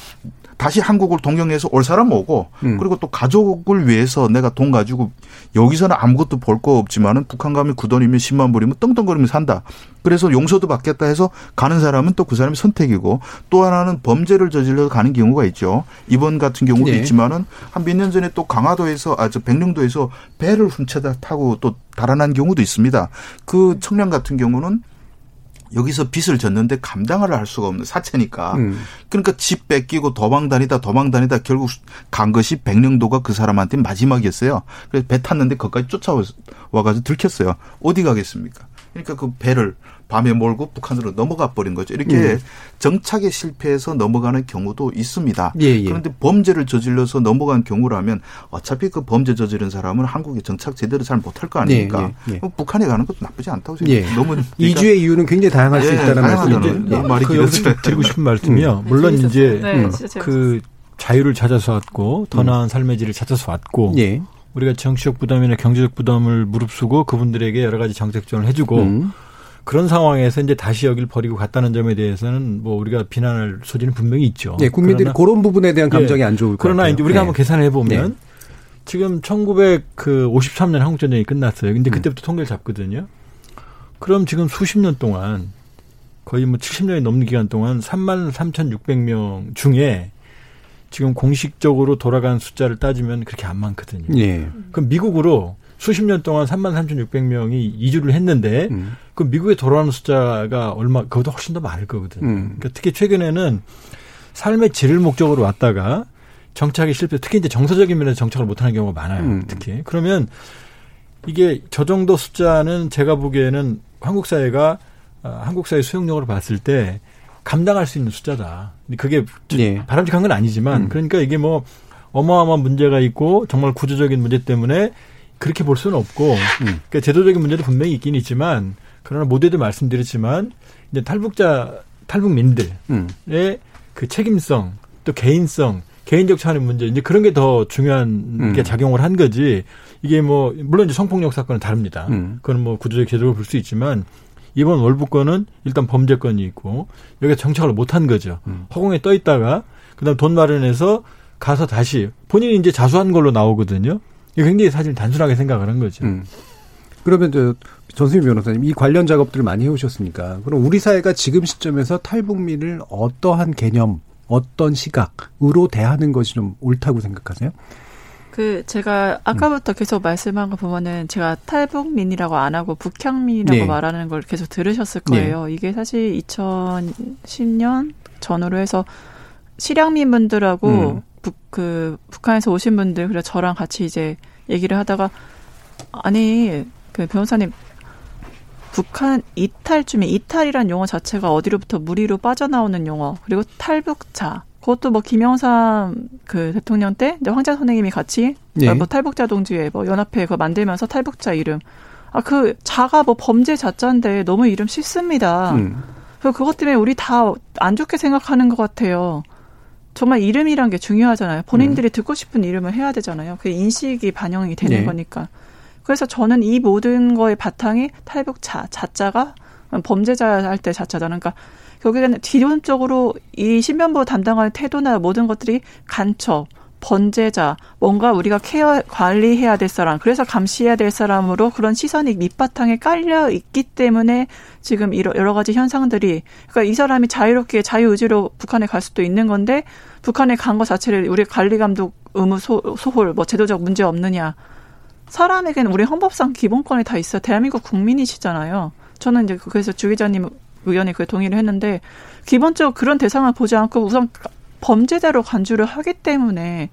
다시 한국을 동경해서 올 사람 오고 음. 그리고 또 가족을 위해서 내가 돈 가지고 여기서는 아무것도 볼 거 없지만은 북한 가면 그 돈이면 10만 불이면 떵떵거리면 산다. 그래서 용서도 받겠다 해서 가는 사람은 또 그 사람이 선택이고 또 하나는 범죄를 저질러 가는 경우가 있죠. 이번 같은 경우도 네. 있지만은 한 몇 년 전에 또 강화도에서 아 저 백령도에서 배를 훔쳐다 타고 또 달아난 경우도 있습니다. 그 청년 같은 경우는 여기서 빚을 졌는데 감당을 할 수가 없는 사채니까. 음. 그러니까 집 뺏기고 도망 다니다 도망 다니다 결국 간 것이 백령도가 그 사람한테 마지막이었어요. 그래서 배 탔는데 거기까지 쫓아와 가지고 들켰어요. 어디 가겠습니까? 그러니까 그 배를 밤에 몰고 북한으로 넘어가 버린 거죠. 이렇게 음. 정착에 실패해서 넘어가는 경우도 있습니다. 예, 예. 그런데 범죄를 저질러서 넘어간 경우라면 어차피 그 범죄 저지른 사람은 한국에 정착 제대로 잘 못할 거 아닙니까? 예, 예, 예. 북한에 가는 것도 나쁘지 않다고 생각해요. 너무 그러니까 이주의 이유는 굉장히 다양할 수 있다는 말씀이죠. 예. 말이 그 드리고 싶은 말씀이요. 음. 물론 이제 네, 음. 그 자유를 찾아서 왔고 더 음. 나은 삶의 질을 찾아서 왔고 예. 우리가 정치적 부담이나 경제적 부담을 무릅쓰고 그분들에게 여러 가지 정책 지원을 해주고 음. 그런 상황에서 이제 다시 여길 버리고 갔다는 점에 대해서는 뭐 우리가 비난할 소지는 분명히 있죠. 네, 국민들이 그런 부분에 대한 감정이 예, 안 좋을 그러나 같아요. 이제 우리가 네. 한번 계산해 을 보면 네. 지금 1953년 한국 전쟁이 끝났어요. 근데 음. 그때부터 음. 통계를 잡거든요. 그럼 지금 수십 년 동안 거의 뭐 70년이 넘는 기간 동안 3만 3,600명 중에 지금 공식적으로 돌아간 숫자를 따지면 그렇게 안 많거든요. 예. 그럼 미국으로 수십 년 동안 3만 3,600명이 이주를 했는데 음. 그 미국에 돌아오는 숫자가 얼마 그보다 훨씬 더 많을 거거든요. 음. 그러니까 특히 최근에는 삶의 질을 목적으로 왔다가 정착이 실패, 특히 이제 정서적인 면에서 정착을 못하는 경우가 많아요. 음. 특히 그러면 이게 저 정도 숫자는 제가 보기에는 한국 사회가 어, 한국 사회 수용력으로 봤을 때 감당할 수 있는 숫자다. 그게 예. 바람직한 건 아니지만 음. 그러니까 이게 뭐 어마어마한 문제가 있고 정말 구조적인 문제 때문에 그렇게 볼 수는 없고 음. 그러니까 제도적인 문제도 분명히 있긴 있지만 그러나 모두에도 말씀드렸지만 이제 탈북자 탈북민들의 음. 그 책임성 또 개인성 개인적 차원의 문제 이제 그런 게 더 중요한 음. 게 작용을 한 거지 이게 뭐 물론 이제 성폭력 사건은 다릅니다. 음. 그건 뭐 구조적 제도로 볼 수 있지만 이번 월북건은 일단 범죄건이 있고 여기가 정착을 못한 거죠. 음. 허공에 떠 있다가 그다음 돈 마련해서 가서 다시 본인이 이제 자수한 걸로 나오거든요. 이게 굉장히 사실 단순하게 생각을 한 거죠. 음. 그러면 저 전수민 변호사님 이 관련 작업들을 많이 해오셨으니까 그럼 우리 사회가 지금 시점에서 탈북민을 어떠한 개념, 어떤 시각으로 대하는 것이 좀 옳다고 생각하세요? 그 제가 아까부터 음. 계속 말씀한 거 보면은 제가 탈북민이라고 안 하고 북향민이라고 네. 말하는 걸 계속 들으셨을 네. 거예요. 네. 이게 사실 2010년 전후로 해서 실향민 분들하고 음. 북, 그 북한에서 오신 분들 그래 저랑 같이 이제 얘기를 하다가 아니 그 변호사님 북한 이탈 쯤에 이탈이란 용어 자체가 어디로부터 무리로 빠져나오는 용어 그리고 탈북자 그것도 뭐 김영삼 그 대통령 때 이제 황자 선생님이 같이 예. 뭐 탈북자 동지회 뭐 연합회 그 만들면서 탈북자 이름 아 그 자가 뭐 범죄 자자인데 너무 이름 싫습니다. 음. 그 그것 때문에 우리 다 안 좋게 생각하는 것 같아요. 정말 이름이란 게 중요하잖아요. 본인들이 음. 듣고 싶은 이름을 해야 되잖아요. 그 인식이 반영이 되는 네. 거니까. 그래서 저는 이 모든 거의 바탕이 탈북자 자자가 범죄자 할 때 자자다. 그러니까 결국에는 기본적으로 이 신변보호 담당하는 태도나 모든 것들이 간첩, 번제자, 뭔가 우리가 케어 관리해야 될 사람, 그래서 감시해야 될 사람으로 그런 시선이 밑바탕에 깔려 있기 때문에 지금 여러 가지 현상들이 그러니까 이 사람이 자유롭게 자유 의지로 북한에 갈 수도 있는 건데 북한에 간 것 자체를 우리 관리 감독 의무 소, 소홀 뭐 제도적 문제 없느냐. 사람에게는 우리 헌법상 기본권이 다 있어요. 대한민국 국민이시잖아요. 저는 이제 그래서 주 기자님 의원이 그 동의를 했는데 기본적으로 그런 대상을 보지 않고 우선 범죄자로 간주를 하기 때문에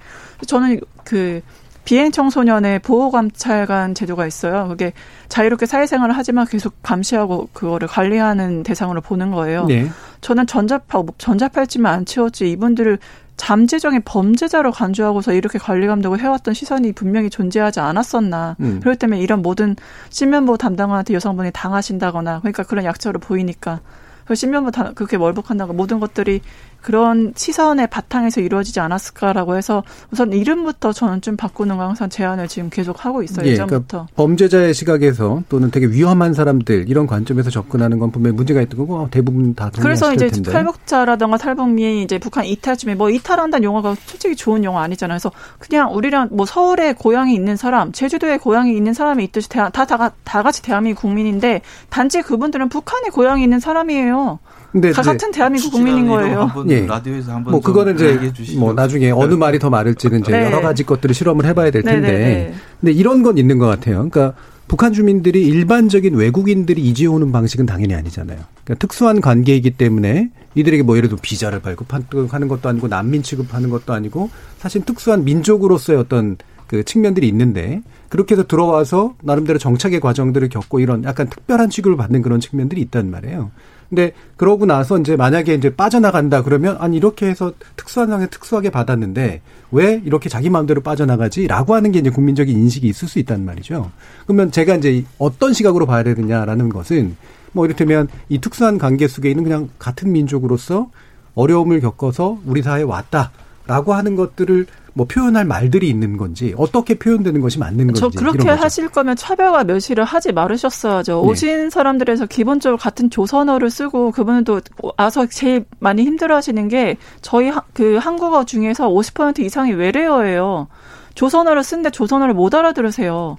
저는 그 비행 청소년의 보호 감찰관 제도가 있어요. 그게 자유롭게 사회생활을 하지만 계속 감시하고 그거를 관리하는 대상으로 보는 거예요. 네. 저는 전자파 전자팔찌만 안 치웠지 이분들을 잠재적인 범죄자로 간주하고서 이렇게 관리 감독을 해왔던 시선이 분명히 존재하지 않았었나. 음. 그렇기 때문에 이런 모든 신면보 담당한테 여성분이 당하신다거나 그러니까 그런 약처로 보이니까 그 신면보 그렇게 월북한다고 모든 것들이 그런 시선의 바탕에서 이루어지지 않았을까라고 해서 우선 이름부터 저는 좀 바꾸는 거 항상 제안을 지금 계속 하고 있어요. 예, 그러니까 예전부터. 그러니까 범죄자의 시각에서 또는 되게 위험한 사람들 이런 관점에서 접근하는 건 분명히 문제가 있던 거고 어, 대부분 다 그래서 이제 텐데. 탈북자라든가 탈북민 이제 북한 이탈쯤에 뭐 이탈한다는 용어가 솔직히 좋은 용어 아니잖아요. 그래서 그냥 우리랑 뭐 서울에 고향이 있는 사람, 제주도에 고향이 있는 사람이 있듯이 다 다 다, 다 같이 대한민국 국민인데 단지 그분들은 북한에 고향이 있는 사람이에요. 근데 다 같은 대한민국 국민인 거예요. 예. 라디오에서 한번 뭐 그거는 이제 뭐 나중에 어느 네. 말이 더 많을지는 이제 네. 여러 가지 것들을 실험을 해봐야 될 텐데. 네네네. 근데 이런 건 있는 것 같아요. 그러니까 북한 주민들이 일반적인 외국인들이 이주해 오는 방식은 당연히 아니잖아요. 그러니까 특수한 관계이기 때문에 이들에게 뭐 예를 들어 비자를 발급하는 것도 아니고 난민 취급하는 것도 아니고 사실 특수한 민족으로서의 어떤 그 측면들이 있는데 그렇게 해서 들어와서 나름대로 정착의 과정들을 겪고 이런 약간 특별한 취급을 받는 그런 측면들이 있단 말이에요. 근데 그러고 나서 이제 만약에 이제 빠져나간다 그러면 아니 이렇게 해서 특수한 상황에 특수하게 받았는데 왜 이렇게 자기 마음대로 빠져나가지라고 하는 게 이제 국민적인 인식이 있을 수 있단 말이죠. 그러면 제가 이제 어떤 시각으로 봐야 되느냐라는 것은 뭐 이를테면 이 특수한 관계 속에 있는 그냥 같은 민족으로서 어려움을 겪어서 우리 사회에 왔다라고 하는 것들을 뭐 표현할 말들이 있는 건지 어떻게 표현되는 것이 맞는 건지 저 그렇게 하실 거면 차별과 멸시를 하지 말으셨어야죠. 네. 오신 사람들에서 기본적으로 같은 조선어를 쓰고 그분도 와서 제일 많이 힘들어하시는 게 저희 그 한국어 중에서 50% 이상이 외래어예요. 조선어를 쓰는데 조선어를 못 알아들으세요.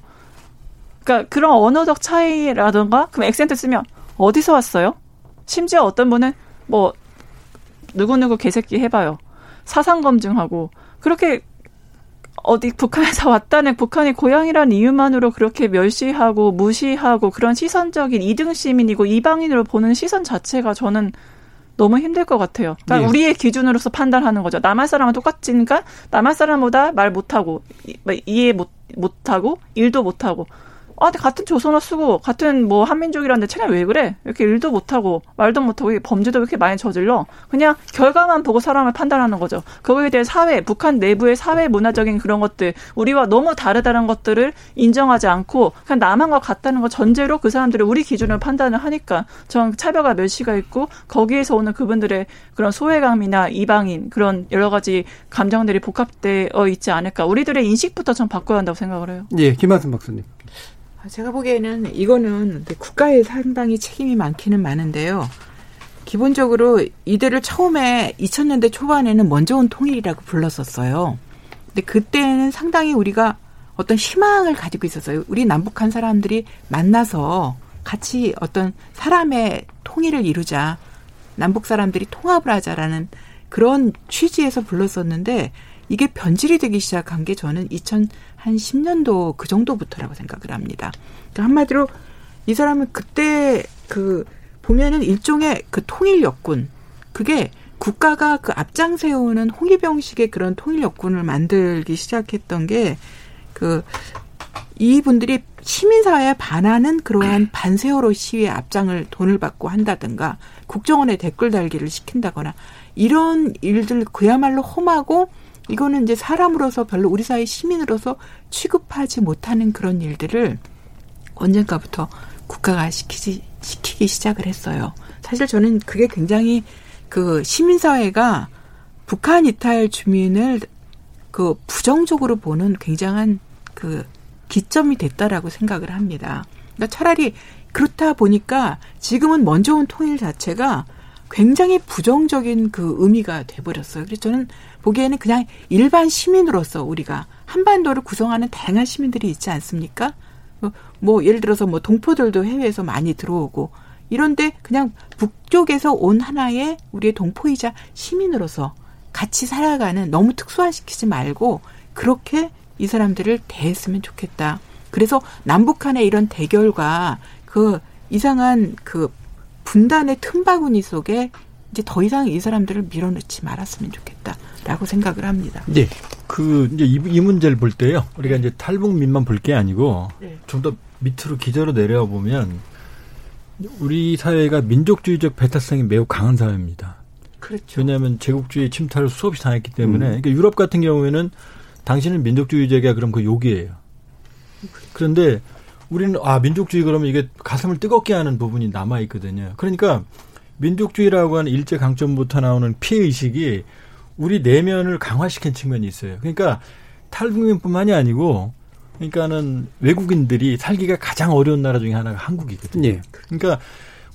그러니까 그런 언어적 차이라든가 그럼 액센트 쓰면 어디서 왔어요? 심지어 어떤 분은 뭐 누구누구 개새끼 해봐요. 사상 검증하고 그렇게 어디 북한에서 왔다는 북한이 고향이라는 이유만으로 그렇게 멸시하고 무시하고 그런 시선적인 이등 시민이고 이방인으로 보는 시선 자체가 저는 너무 힘들 것 같아요. 그러니까 네. 우리의 기준으로서 판단하는 거죠. 남한 사람은 똑같으니까 남한 사람보다 말 못하고 이해 못 못하고 일도 못하고 아, 근데 같은 조선어 쓰고 같은 뭐 한민족이라는데 쟤네 왜 그래? 이렇게 일도 못하고 말도 못하고 범죄도 왜 이렇게 많이 저질러? 그냥 결과만 보고 사람을 판단하는 거죠. 거기에 대해 사회, 북한 내부의 사회 문화적인 그런 것들, 우리와 너무 다르다는 것들을 인정하지 않고 그냥 남한과 같다는 거 전제로 그 사람들이 우리 기준으로 판단을 하니까 전 차별과 멸시가 있고 거기에서 오는 그분들의 그런 소외감이나 이방인 그런 여러 가지 감정들이 복합되어 있지 않을까. 우리들의 인식부터 전 바꿔야 한다고 생각을 해요. 예, 김한순 박사님. 제가 보기에는 이거는 국가에 상당히 책임이 많기는 많은데요. 기본적으로 이들을 처음에 2000년대 초반에는 먼저 온 통일이라고 불렀었어요. 근데 그때는 상당히 우리가 어떤 희망을 가지고 있었어요. 우리 남북한 사람들이 만나서 같이 어떤 사람의 통일을 이루자. 남북 사람들이 통합을 하자라는 그런 취지에서 불렀었는데 이게 변질이 되기 시작한 게 저는 2010년도 그 정도부터라고 생각을 합니다. 그러니까 한마디로 이 사람은 그때 그 보면은 일종의 그 통일 역군 그게 국가가 그 앞장 세우는 홍위병식의 그런 통일 역군을 만들기 시작했던 게 그 이분들이 시민사회에 반하는 그러한 반세월호 시위에 앞장을 돈을 받고 한다든가 국정원에 댓글 달기를 시킨다거나 이런 일들 그야말로 험하고 이거는 이제 사람으로서 별로 우리 사회 시민으로서 취급하지 못하는 그런 일들을 언젠가부터 국가가 시키지 시키기 시작을 했어요. 사실 저는 그게 굉장히 그 시민사회가 북한 이탈 주민을 그 부정적으로 보는 굉장한 그 기점이 됐다라고 생각을 합니다. 그러니까 차라리 그렇다 보니까 지금은 먼저 온 통일 자체가 굉장히 부정적인 그 의미가 돼버렸어요. 그래서 저는 보기에는 그냥 일반 시민으로서 우리가 한반도를 구성하는 다양한 시민들이 있지 않습니까? 뭐, 뭐 예를 들어서 뭐 동포들도 해외에서 많이 들어오고 이런데 그냥 북쪽에서 온 하나의 우리의 동포이자 시민으로서 같이 살아가는 너무 특수화시키지 말고 그렇게 이 사람들을 대했으면 좋겠다. 그래서 남북한의 이런 대결과 그 이상한 그 분단의 틈바구니 속에 이제 더 이상 이 사람들을 밀어넣지 말았으면 좋겠다 라고 생각을 합니다. 네. 그 이제 이, 이 문제를 볼 때요. 우리가 네. 이제 탈북민만 볼 게 아니고 네. 좀더 밑으로 기저로 내려와 보면 우리 사회가 민족주의적 배타성이 매우 강한 사회입니다. 그렇죠. 왜냐하면 제국주의 침탈을 수없이 당했기 때문에 음. 그러니까 유럽 같은 경우에는 당신은 민족주의적이야 그럼 그 욕이에요. 그런데 우리는 아 민족주의 그러면 이게 가슴을 뜨겁게 하는 부분이 남아 있거든요. 그러니까 민족주의라고 하는 일제 강점부터 나오는 피해 의식이 우리 내면을 강화시킨 측면이 있어요. 그러니까 탈북민뿐만이 아니고 그러니까는 외국인들이 살기가 가장 어려운 나라 중에 하나가 한국이거든요. 예. 그러니까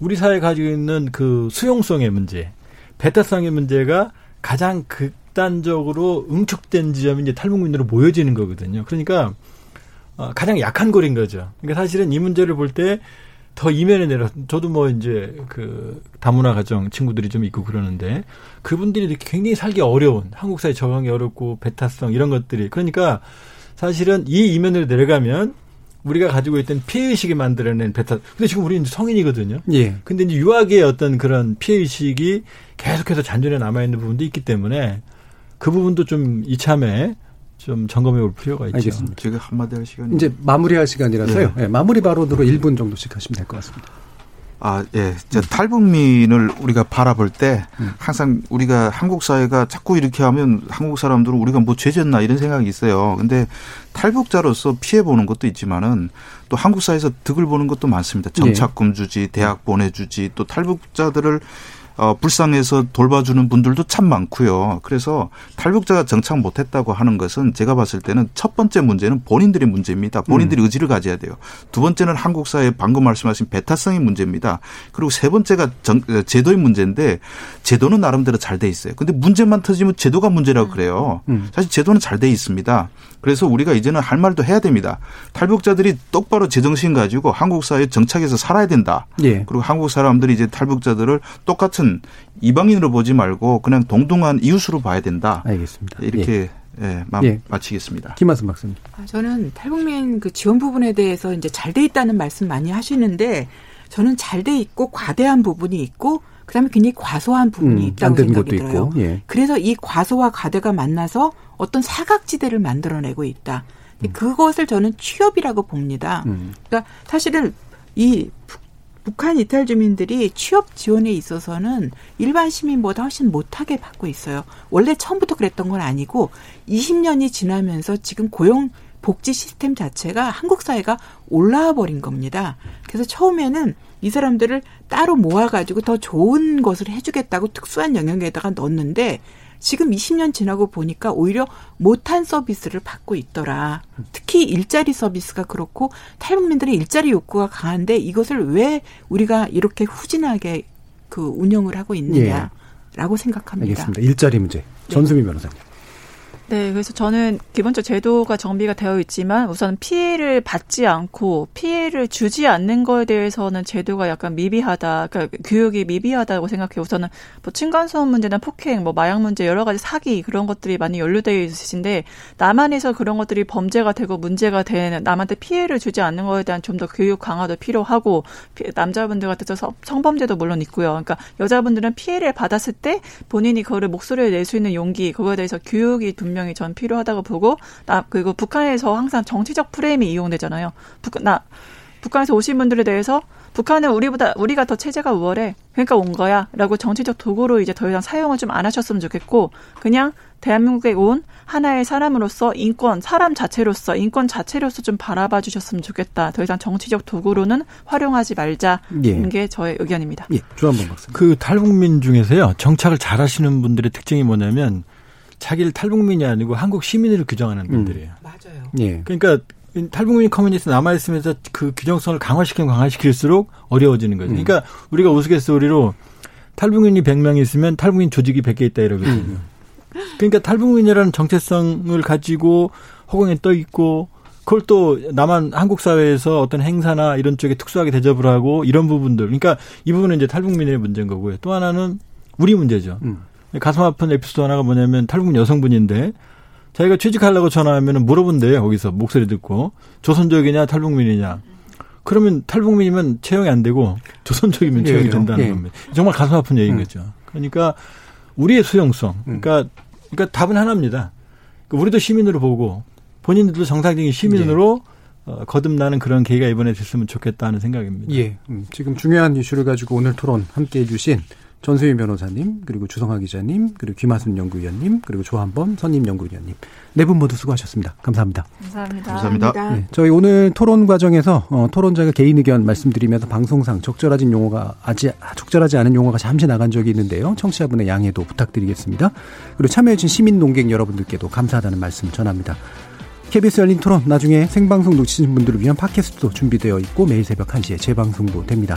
우리 사회 가지고 있는 그 수용성의 문제, 배타성의 문제가 가장 극단적으로 응축된 지점이 이제 탈북민으로 모여지는 거거든요. 그러니까 어, 가장 약한 골인 거죠. 그러니까 사실은 이 문제를 볼때 더 이면에 내려 저도 뭐 이제 그 다문화 가정 친구들이 좀 있고 그러는데 그분들이 굉장히 살기 어려운 한국 사회 적응이 어렵고 배타성 이런 것들이 그러니까 사실은 이 이면으로 내려가면 우리가 가지고 있던 피해 의식이 만들어낸 배타. 근데 지금 우리는 성인이거든요. 예. 근데 이제 유학의 어떤 그런 피해 의식이 계속해서 잔존해 남아 있는 부분도 있기 때문에 그 부분도 좀 이참에 좀 점검해 볼 필요가 있죠. 알겠습니다. 제가 한마디 할 시간이 이제 마무리할 시간이라서요. 네. 네, 마무리 발언으로 1분 정도씩 하시면 될 것 같습니다. 아, 예. 저 탈북민을 우리가 바라볼 때 항상 우리가 한국 사회가 자꾸 이렇게 하면 한국 사람들은 우리가 뭐 죄졌나 이런 생각이 있어요. 근데 탈북자로서 피해 보는 것도 있지만은 또 한국 사회에서 득을 보는 것도 많습니다. 정착금 주지, 대학 보내주지, 또 탈북자들을 어, 불쌍해서 돌봐주는 분들도 참 많고요. 그래서 탈북자가 정착 못했다고 하는 것은 제가 봤을 때는 첫 번째 문제는 본인들의 문제입니다. 본인들이 음. 의지를 가져야 돼요. 두 번째는 한국 사회 방금 말씀하신 배타성의 문제입니다. 그리고 세 번째가 정, 어, 제도의 문제인데 제도는 나름대로 잘 돼 있어요. 근데 문제만 터지면 제도가 문제라고 음. 그래요. 음. 사실 제도는 잘 돼 있습니다. 그래서 우리가 이제는 할 말도 해야 됩니다. 탈북자들이 똑바로 제정신 가지고 한국 사회에 정착해서 살아야 된다. 예. 그리고 한국 사람들이 이제 탈북자들을 똑같은 이방인으로 보지 말고 그냥 동등한 이웃으로 봐야 된다. 알겠습니다. 이렇게 예. 예, 마, 예. 마치겠습니다. 김한순 박사님. 아, 저는 탈북민 그 지원 부분에 대해서 이제 잘 돼 있다는 말씀 많이 하시는데 저는 잘 돼 있고 과대한 부분이 있고 그다음에 굉장히 과소한 부분이 음, 있다고 생각이 들어요. 예. 그래서 이 과소와 과대가 만나서 어떤 사각지대를 만들어내고 있다. 음. 그것을 저는 취업이라고 봅니다. 음. 그러니까 사실은 이 북한 이탈 주민들이 취업 지원에 있어서는 일반 시민보다 훨씬 못하게 받고 있어요. 원래 처음부터 그랬던 건 아니고 20년이 지나면서 지금 고용 복지 시스템 자체가 한국 사회가 올라와 버린 겁니다. 그래서 처음에는 이 사람들을 따로 모아가지고 더 좋은 것을 해주겠다고 특수한 영역에다가 넣었는데 지금 20년 지나고 보니까 오히려 못한 서비스를 받고 있더라. 특히 일자리 서비스가 그렇고 탈북민들의 일자리 욕구가 강한데 이것을 왜 우리가 이렇게 후진하게 그 운영을 하고 있느냐라고 예. 생각합니다. 알겠습니다. 일자리 문제. 네. 전수민 변호사님. 네, 그래서 저는 기본적 제도가 정비가 되어 있지만 우선 피해를 받지 않고 피해를 주지 않는 거에 대해서는 제도가 약간 미비하다, 그러니까 교육이 미비하다고 생각해요. 우선은 뭐 층간소음 문제나 폭행, 뭐 마약 문제 여러 가지 사기 그런 것들이 많이 연루되어 있으신데 남한에서 그런 것들이 범죄가 되고 문제가 되는 남한테 피해를 주지 않는 거에 대한 좀 더 교육 강화도 필요하고 남자분들 같아서 성범죄도 물론 있고요. 그러니까 여자분들은 피해를 받았을 때 본인이 그거를 목소리를 낼 수 있는 용기 그거에 대해서 교육이 분명 분명히 전 필요하다고 보고 나 그리고 북한에서 항상 정치적 프레임이 이용되잖아요. 북, 나 북한에서 오신 분들에 대해서 북한은 우리보다 우리가 더 체제가 우월해. 그러니까 온 거야라고 정치적 도구로 이제 더 이상 사용을 좀 안 하셨으면 좋겠고 그냥 대한민국에 온 하나의 사람으로서 인권, 사람 자체로서 인권 자체로서 좀 바라봐 주셨으면 좋겠다. 더 이상 정치적 도구로는 활용하지 말자는 예. 게 저의 의견입니다. 예, 조한번 박사. 그 탈북민 중에서요 정착을 잘하시는 분들의 특징이 뭐냐면 자기를 탈북민이 아니고 한국 시민으로 규정하는 음. 분들이에요. 음. 맞아요. 예. 그러니까 탈북민 커뮤니티 남아 있으면서 그 규정성을 강화시키면 강화시킬수록 어려워지는 거죠. 음. 그러니까 우리가 우스갯소리로 탈북민이 100명 있으면 탈북민 조직이 100개 있다 이러거든요. 음. 그러니까 탈북민이라는 정체성을 가지고 허공에 떠 있고 그걸 또 남한 한국 사회에서 어떤 행사나 이런 쪽에 특수하게 대접을 하고 이런 부분들. 그러니까 이 부분은 이제 탈북민의 문제인 거고요. 또 하나는 우리 문제죠. 음. 가슴 아픈 에피소드 하나가 뭐냐면 탈북 여성분인데 자기가 취직하려고 전화하면 물어본대요. 거기서 목소리 듣고 조선족이냐 탈북민이냐. 그러면 탈북민이면 채용이 안 되고 조선족이면 채용이 된다는 예. 겁니다. 정말 가슴 아픈 얘기인 음. 거죠. 그러니까 우리의 수용성. 음. 그러니까 그러니까 답은 하나입니다. 그러니까 우리도 시민으로 보고 본인들도 정상적인 시민으로 예. 어, 거듭나는 그런 계기가 이번에 됐으면 좋겠다 는 생각입니다. 예. 음, 지금 중요한 이슈를 가지고 오늘 토론 함께 해주신 전수희 변호사님, 그리고 주성하 기자님, 그리고 김하순 연구위원님, 그리고 조한범 선임 연구위원님 네 분 모두 수고하셨습니다. 감사합니다. 감사합니다. 감사합니다. 네, 저희 오늘 토론 과정에서 어, 토론자가 개인 의견 말씀드리면서 방송상 적절하진 용어가 아직 적절하지 않은 용어가 잠시 나간 적이 있는데요. 청취자분의 양해도 부탁드리겠습니다. 그리고 참여해주신 시민 농객 여러분들께도 감사하다는 말씀 전합니다. KBS 열린 토론 나중에 생방송 놓치신 분들을 위한 팟캐스트도 준비되어 있고 매일 새벽 1시에 재방송도 됩니다.